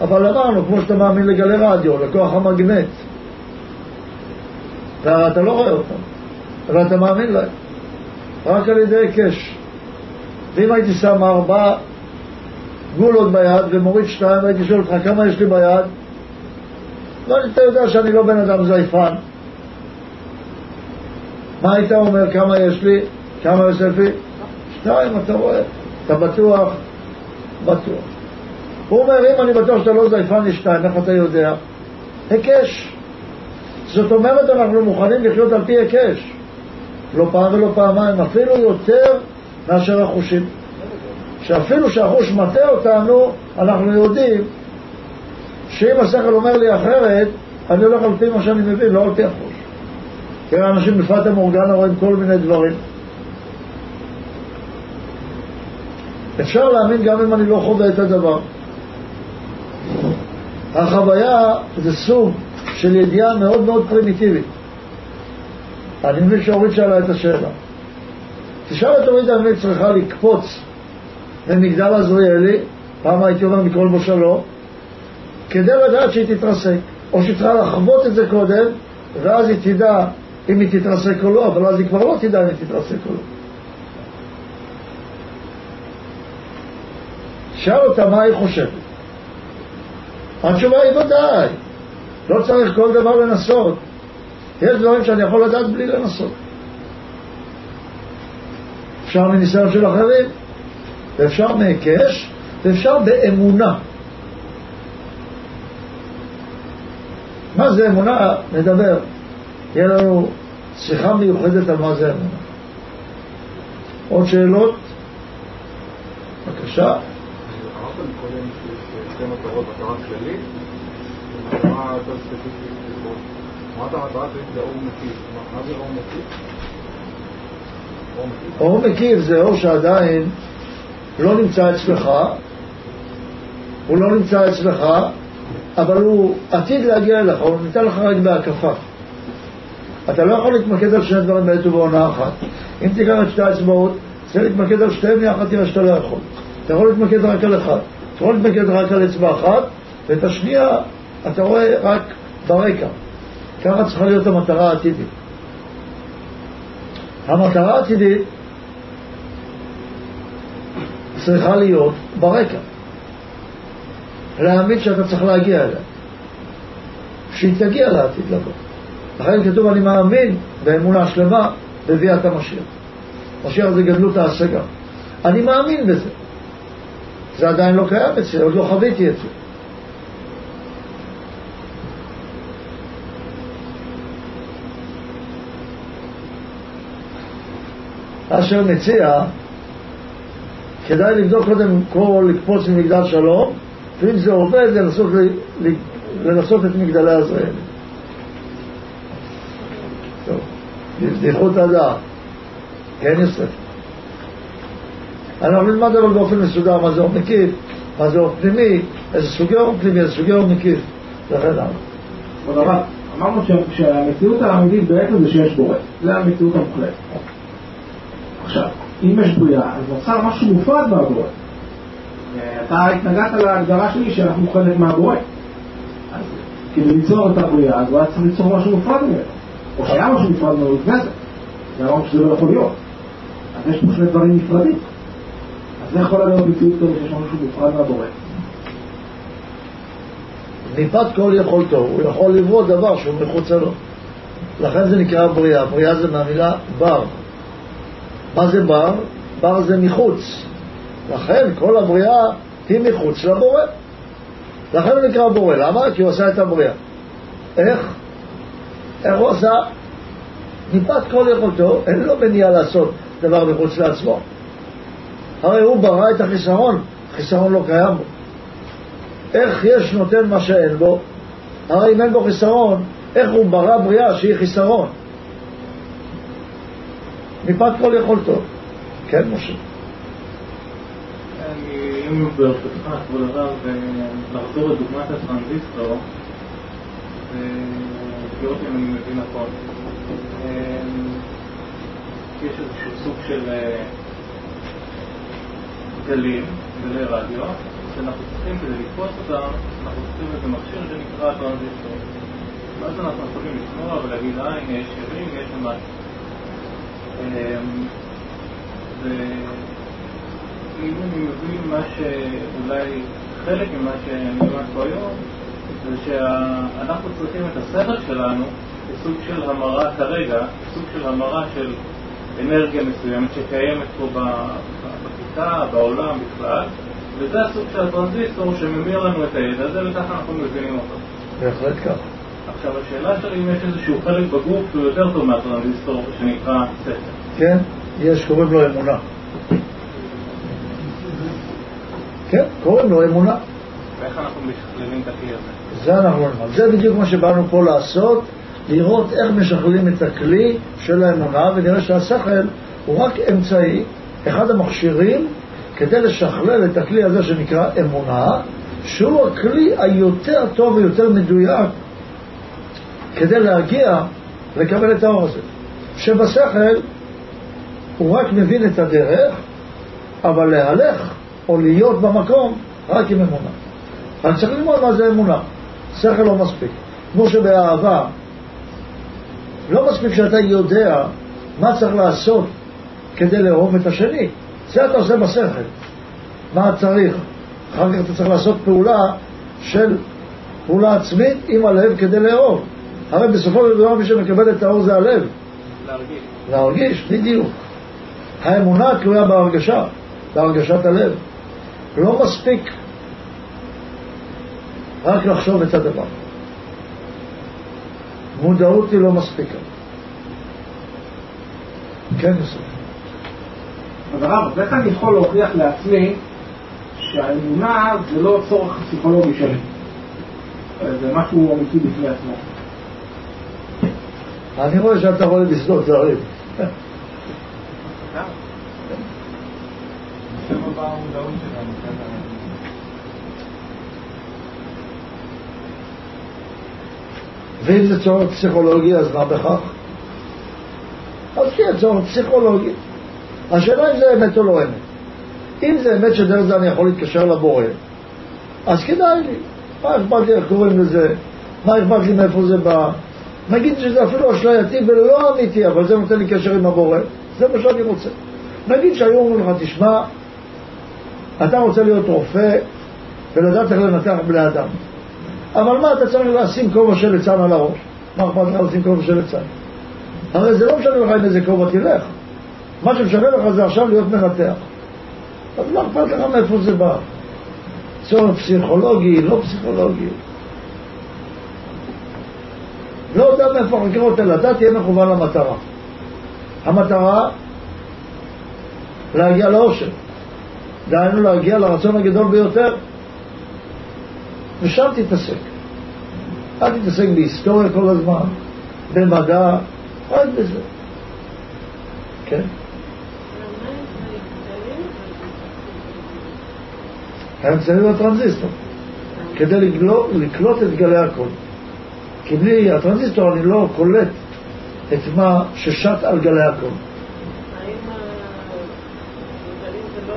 אבל אמרנו, כמו שאתה מאמין לגלי רדיו, לכוח המגנט, ואתה לא רואה אותם, אבל אתה מאמין להם, רק על ידי היקש. ואם הייתי שם ארבע גולות ביד ומוריד שתיים, הייתי שואל אותך כמה יש לי ביד, ואתה יודע שאני לא בן אדם זייפן. מה היית אומר, כמה יש לי? כמה יוסף לי? שתיים, אתה רואה. אתה בטוח? בטוח. הוא אומר, אם אני בטוח שאתה לא זייפן לי שתיים, איך אתה יודע? היקש. זאת אומרת, אנחנו מוכנים לחיות על פי היקש. לא פעם ולא פעמיים, אפילו יותר מאשר החושים. שאפילו שהחוש מטעה אותנו, אנחנו יודעים שאם השכל אומר לי אחרת, אני הולך על פי מה שאני מבין, לא על פי החוש. כי אנשים בפרטה מורגנה רואים כל מיני דברים. אפשר להאמין גם אם אני לא חווה את הדבר. החוויה זה סוג של ידיעה מאוד מאוד פרימיטיבית. אני מבין שאורית שאלה את השאלה. תשאל את אורית היא צריכה לקפוץ ממגדל עזריאלי, פעם הייתי אומר מכל מושלו, כדי לדעת שהיא תתרסק, או שהיא צריכה לחוות את זה קודם, ואז היא תדע אם היא תתרסק או לא, אבל אז היא כבר לא תדע אם היא תתרסק או לא. שאל אותה מה היא חושבת. התשובה היא ודאי, לא צריך כל דבר לנסות. יש דברים שאני יכול לדעת בלי לנסות. אפשר מניסיון של אחרים, ואפשר מהיקש, ואפשר באמונה. מה זה אמונה? נדבר. תהיה לנו שיחה מיוחדת על מה זה אמונה. עוד שאלות? בבקשה. אור מקיף זה אור שעדיין לא נמצא אצלך, הוא לא נמצא אצלך, אבל הוא עתיד להגיע אליך, הוא ניתן לך רק בהקפה. אתה לא יכול להתמקד על שני דברים בעת ובעונה אחת. אם תיקח את שתי האצבעות, צריך להתמקד על שתיהם יחד, תראה שאתה לא יכול. אתה יכול להתמקד רק על אחד. אתה יכול להתמקד רק על אצבע אחת, ואת השנייה אתה רואה רק ברקע. ככה צריכה להיות המטרה העתידית. המטרה העתידית צריכה להיות ברקע. להאמין שאתה צריך להגיע אליה. שהיא תגיע לעתיד לבוא. לכן כתוב, אני מאמין באמונה שלמה בביאת המשיח. משיח זה גדלות ההשגה. אני מאמין בזה. זה עדיין לא קיים אצלי, עוד לא חוויתי את זה. אשר מציע, כדאי לבדוק קודם כל לקפוץ ממגדל שלום, ואם זה עובד, לנסות, לנסות את מגדלי עזריאלי. טוב, בזכות הדעת. כן, יוסף. אנחנו נלמד אבל באופן מסודר מה זה אור מקיף, מה זה אור פנימי, איזה סוגי אור פנימי, איזה סוגי אור מקיף, וכן הלאה. אמרנו שהמציאות האמיתית בעצם זה שיש בורא, זה המציאות המוחלטת. עכשיו, אם יש בריאה, אז נוצר משהו מופרד מהבורא. אתה התנגדת להגדרה שלי שאנחנו חלק מהבורא. אז כדי ליצור את הבריאה, אז הוא היה צריך ליצור משהו מופרד ממנו. או שהיה משהו מופרד ממנו לפני זה. זה אמרנו שזה לא יכול להיות. אז יש פה שני דברים נפרדים. אז איך יכול להיות מציאות כזאת שיש משהו מופרד מהבורא? מפאת כל יכולתו, הוא יכול לברוא דבר שהוא מחוצה לו. לכן זה נקרא בריאה. בריאה זה מהמילה בר. מה זה בר? בר זה מחוץ. לכן כל הבריאה היא מחוץ לבורא. לכן הוא נקרא בורא. למה? כי הוא עשה את הבריאה. איך? איך הוא עשה? מפאת כל יכולתו, אין לו מניעה לעשות דבר מחוץ לעצמו. הרי הוא ברא את החיסרון, חיסרון לא קיים בו. איך יש נותן מה שאין בו? הרי אם אין בו חיסרון, איך הוא ברא בריאה שהיא חיסרון? מפאת כל יכולתו. כן, משה. אם ברשותך, כבוד הרב, לחזור לדוגמת הטרנזיסטור, ולראות אם אני מבין נכון. יש איזשהו סוג של אה, גלים, גלי רדיו, שאנחנו צריכים כדי לתפוס אותם, אנחנו צריכים איזה מכשיר שנקרא טרנזיסטור. ואז אנחנו יכולים לשמוע ולהגיד, אה, הנה יש שירים, יש משהו. ואם אני מבין מה שאולי חלק ממה שאני למד פה היום, זה שאנחנו צריכים את השכל שלנו כסוג של המרה כרגע, סוג של המרה של אנרגיה מסוימת שקיימת פה בכיתה, בעולם בכלל, וזה הסוג של הטרנזיסטור שממיר לנו את הידע הזה, וככה אנחנו מבינים אותו. בהחלט כך. עכשיו השאלה שלי אם יש איזשהו חלק בגוף שהוא יותר טוב מהטרנזיסטור שנקרא שכל. כן, יש, קוראים לו אמונה. כן, קוראים לו אמונה. ואיך אנחנו משכללים את הכלי הזה? זה אנחנו נלמד. זה בדיוק מה שבאנו פה לעשות, לראות איך משכללים את הכלי של האמונה, ונראה שהשכל הוא רק אמצעי, אחד המכשירים, כדי לשכלל את הכלי הזה שנקרא אמונה, שהוא הכלי היותר טוב ויותר מדויק כדי להגיע לקבל את האור הזה. שבשכל הוא רק מבין את הדרך, אבל להלך או להיות במקום רק עם אמונה. אני צריך ללמוד מה זה אמונה. שכל לא מספיק. כמו שבאהבה, לא מספיק שאתה יודע מה צריך לעשות כדי לאהוב את השני. זה אתה עושה בשכל. מה צריך? אחר כך אתה צריך לעשות פעולה של פעולה עצמית עם הלב כדי לאהוב. הרי בסופו של דבר מי שמקבל את האור זה הלב. להרגיש. להרגיש, בדיוק. האמונה תלויה בהרגשה, בהרגשת הלב. לא מספיק רק לחשוב את הדבר. מודעות היא לא מספיקה. כן, יוסף. אז הרב, איך אני יכול להוכיח לעצמי שהאמונה זה לא צורך פסיכולוגי שלי? זה משהו אמיתי בפני עצמו. אני רואה שאתה רואה בשדות זרים. ואם זה צורך פסיכולוגי, אז מה בכך? אז כן, צורך פסיכולוגי. השאלה אם זה אמת או לא אמת. אם זה אמת שדרך זה אני יכול להתקשר לבורא, אז כדאי לי. מה אכפת לי איך קוראים לזה? מה אכפת לי מאיפה זה בא? נגיד שזה אפילו אשלייתי ולא אמיתי, אבל זה נותן לי קשר עם הבורא, זה מה שאני רוצה. נגיד שהיו אומרים לך, תשמע, אתה רוצה להיות רופא ולדעת איך לנתח בני אדם. אבל מה אתה צריך לשים כובע של ליצן על הראש? מה אכפת לך לשים כובע של ליצן? הרי זה לא משנה לך עם איזה כובע תלך. מה שמשנה לך זה עכשיו להיות מנתח. אז מה אכפת לך מאיפה זה בא? צורך פסיכולוגי, לא פסיכולוגי. לא יודע מאיפה החקירות האלה, אתה תהיה מכוון למטרה. המטרה, להגיע לאושר. דהיינו להגיע לרצון הגדול ביותר, ושם תתעסק. אל תתעסק בהיסטוריה כל הזמן, במדע, רק בזה. כן? האמצעים הטרנזיסטור, כדי לקלוט את גלי הקול. כי בלי הטרנזיסטור אני לא קולט את מה ששט על גלי הגלים זה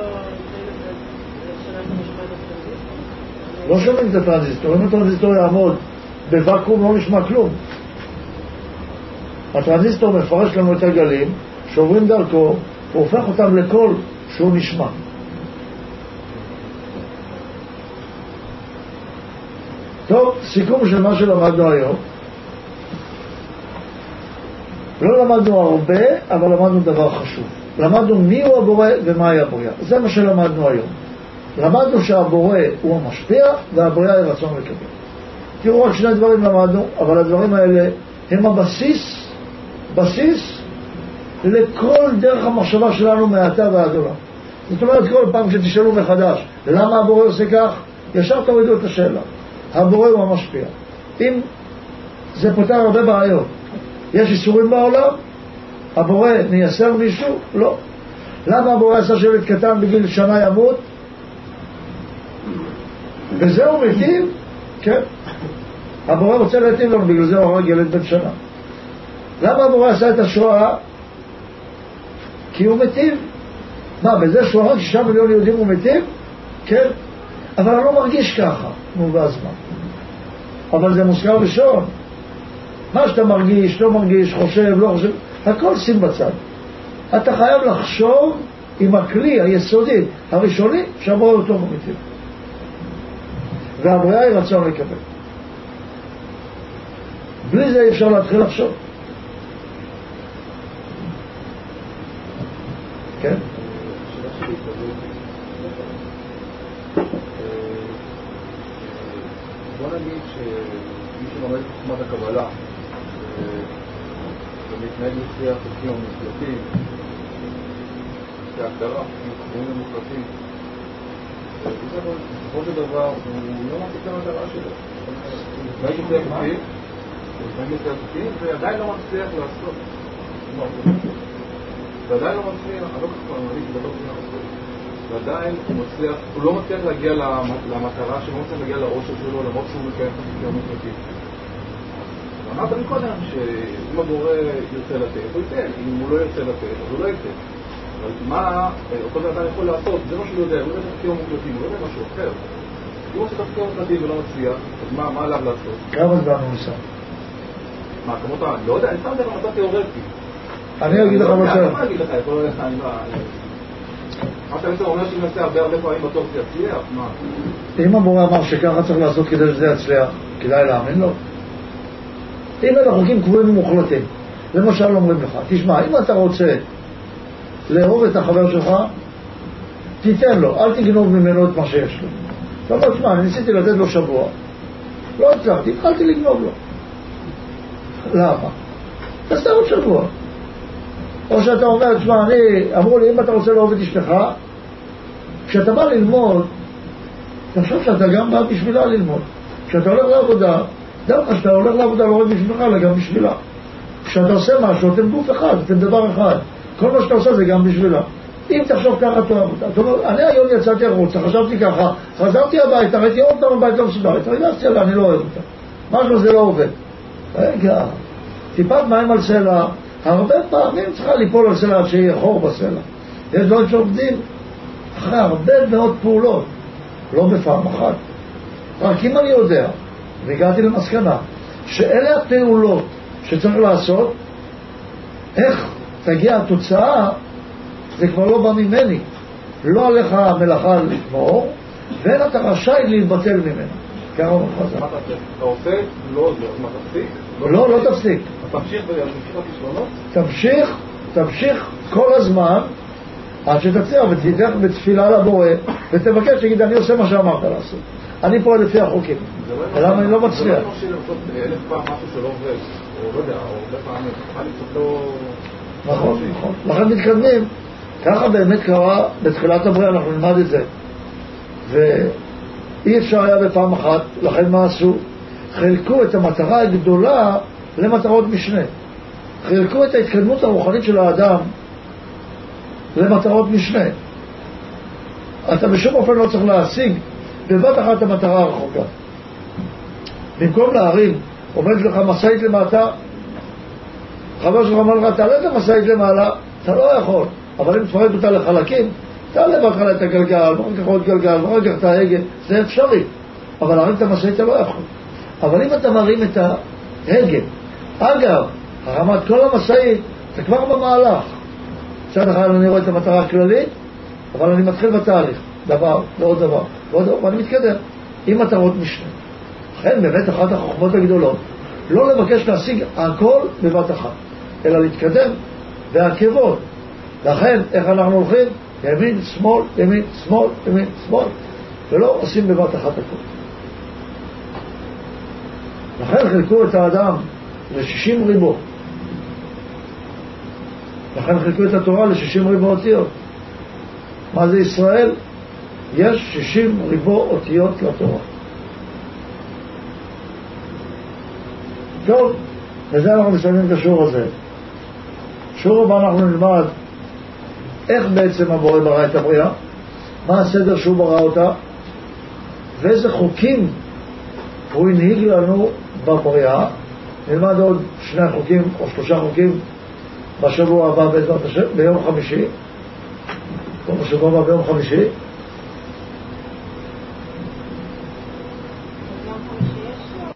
לא? לא שומעים את הטרנזיסטור, אם הטרנזיסטור יעמוד בוואקום לא נשמע כלום. הטרנזיסטור מפרש לנו את הגלים שעוברים דרכו, הוא הופך אותם לקול שהוא נשמע. טוב, סיכום של מה שלמדנו היום. לא למדנו הרבה, אבל למדנו דבר חשוב. למדנו מי הוא הבורא ומהי הבריאה. זה מה שלמדנו היום. למדנו שהבורא הוא המשפיע והבריאה היא רצון לקבל. תראו, רק שני דברים למדנו, אבל הדברים האלה הם הבסיס, בסיס לכל דרך המחשבה שלנו מעתה ועד עולם. זאת אומרת, כל פעם שתשאלו מחדש, למה הבורא עושה כך? ישר תורידו את השאלה. הבורא הוא המשפיע. אם זה פותר הרבה בעיות. יש איסורים בעולם? הבורא מייסר מישהו? לא. למה הבורא עשה שילד קטן בגיל שנה ימות? הוא מיטיב? כן. הבורא רוצה להיטיב לנו, בגלל זה הוא הרג ילד בן שנה. למה הבורא עשה את השואה? כי הוא מיטיב. מה, בזה שהוא הרג שישה מיליון יהודים הוא מיטיב? כן. אבל אני לא מרגיש ככה. נו, ואז מה? אבל זה מוזכר ראשון. מה שאתה מרגיש, לא מרגיש, חושב, לא חושב, הכל שים בצד. אתה חייב לחשוב עם הכלי היסודי הראשוני שהבורא אותו ממיתים. והבריאה היא רצון לקבל. בלי זה אי אפשר להתחיל לחשוב. כן? נגיד שמי שלומד את חוכמת הקבלה ומתנהג לפי החוקים המוחלטים, לפי ההגדרה, חוקים קבועים ומוחלטים, בסופו של דבר הוא לא מצליח למטרה שלו. הוא מתנהג לפי החוקים, הוא מתנהג לפי החוקים ועדיין לא מצליח לעשות. ועדיין לא מצליח, אני לא כל כך מאמין, זה לא כל ועדיין הוא מצליח, הוא לא מצליח להגיע למטרה שלו, לא מצליח להגיע לאושר שלו, למרות שהוא מקיים את החוקים המוחלטים. אמרת לי קודם שאם הבורא ירצה לתת, הוא ייתן, אם הוא לא ירצה לתת, אז הוא לא ייתן. אבל מה אותו בן אדם יכול לעשות? זה מה שהוא יודע, הוא יודע את החוקים המוקלטים, הוא לא יודע משהו אחר. אם הוא עושה את החוקים המוקלטים ולא מצליח, אז מה עליו לעשות? כמה זמן הוא עושה? מה, כמות ה... לא יודע, אני שם את זה במצב תיאורטי. אני אגיד לך לא מה אני אגיד לך, יכול להיות, אני לא... מה אתה אומר שאם נעשה הרבה הרבה פעמים בטוח זה יצליח? מה? אם המורה אמר שככה צריך לעשות כדי שזה יצליח, כדאי להאמין לו. אם אלה חוקים קבועים ומוחלטים, למשל אומרים לך, תשמע, אם אתה רוצה לאהוב את החבר שלך, תיתן לו, אל תגנוב ממנו את מה שיש לו. אתה אומר, תשמע, אני ניסיתי לתת לו שבוע, לא הצלחתי, התחלתי לגנוב לו. למה? תעשה עוד שבוע. או שאתה אומר, תשמע, אני, אמרו לי, אם אתה רוצה לאהוב את אשתך, כשאתה בא ללמוד, תחשוב שאתה גם בא בשבילה ללמוד. כשאתה הולך לעבודה, דע לך שאתה הולך לעבודה לא רק בשבילך, אלא גם בשבילה. כשאתה עושה משהו, אתם גוף אחד, אתם דבר אחד. כל מה שאתה עושה זה גם בשבילה. אם תחשוב ככה. אתה אומר, אני היום יצאתי החוצה, חשבתי ככה, חזרתי הביתה, ראיתי עוד פעם בבית לא מסודר, התרגשתי עליה, אני לא אוהב אותה. משהו זה לא עובד. רגע, טיפת מים על סלע, הרבה פעמים צריכה ליפול על סלע שיהיה חור בסלע. יש דברים שעובדים אחרי הרבה מאוד פעולות, לא בפעם אחת. רק אם אני יודע, והגעתי למסקנה, שאלה הפעולות שצריך לעשות, איך תגיע התוצאה, זה כבר לא בא ממני. לא עליך המלאכה לגמור, ואין אתה רשאי להתבטל ממנה. ככה הוא חזר. אתה עושה? לא, אז מה תפסיק? לא, לא תפסיק. תמשיך? תמשיך, תמשיך כל הזמן עד שתצליח ותלך בתפילה לבורא ותבקש, תגיד, אני עושה מה שאמרת לעשות. אני פועל לפי החוקים. למה אני לא מצליח? זה לא אנושי לעשות אלף פעם משהו שלא עובד, או לא יודע, או הרבה פעמים, צריכה לצאת לו... נכון, נכון. לכן מתקדמים. ככה באמת קרה בתחילת הבריאה, אנחנו נלמד את זה. ואי אפשר היה בפעם אחת, לכן מה עשו? חילקו את המטרה הגדולה למטרות משנה. חילקו את ההתקדמות הרוחנית של האדם למטרות משנה. אתה בשום אופן לא צריך להשיג בבת אחת את המטרה הרחוקה. במקום להרים, עומד לך משאית למטה, חבר שלך אומר לך, תעלה את המשאית למעלה, אתה לא יכול, אבל אם תפרק אותה לחלקים, תעלה בהתחלה את הגלגל, ואחר כך עוד גלגל, ואחר כך את ההגה, זה אפשרי, אבל להרים את המשאית אתה לא יכול. אבל אם אתה מרים את ההגה, אגב, הרמת כל המשאית, אתה כבר במהלך. מצד אחד אני רואה את המטרה הכללית, אבל אני מתחיל בתהליך, דבר ועוד דבר ועוד דבר, ואני מתקדם עם מטרות משנה. לכן באמת אחת החוכמות הגדולות, לא לבקש להשיג הכל בבת אחת, אלא להתקדם בעקבות. לכן, איך אנחנו הולכים? ימין, שמאל, ימין, שמאל, ימין, שמאל, ולא עושים בבת אחת הכל. לכן חילקו את האדם ל-60 ריבו. לכן חילקו את התורה ל-60 ריבו אותיות. מה זה ישראל? יש 60 ריבו אותיות לתורה. טוב, בזה אנחנו מסיימים את השיעור הזה. שיעור הבא אנחנו נלמד איך בעצם הבורא ברא את הבריאה, מה הסדר שהוא ברא אותה, ואיזה חוקים הוא הנהיג לנו בבריאה. נלמד עוד שני חוקים או שלושה חוקים בשבוע הבא בעזרת השם, ביום חמישי, בשבוע הבא ביום חמישי,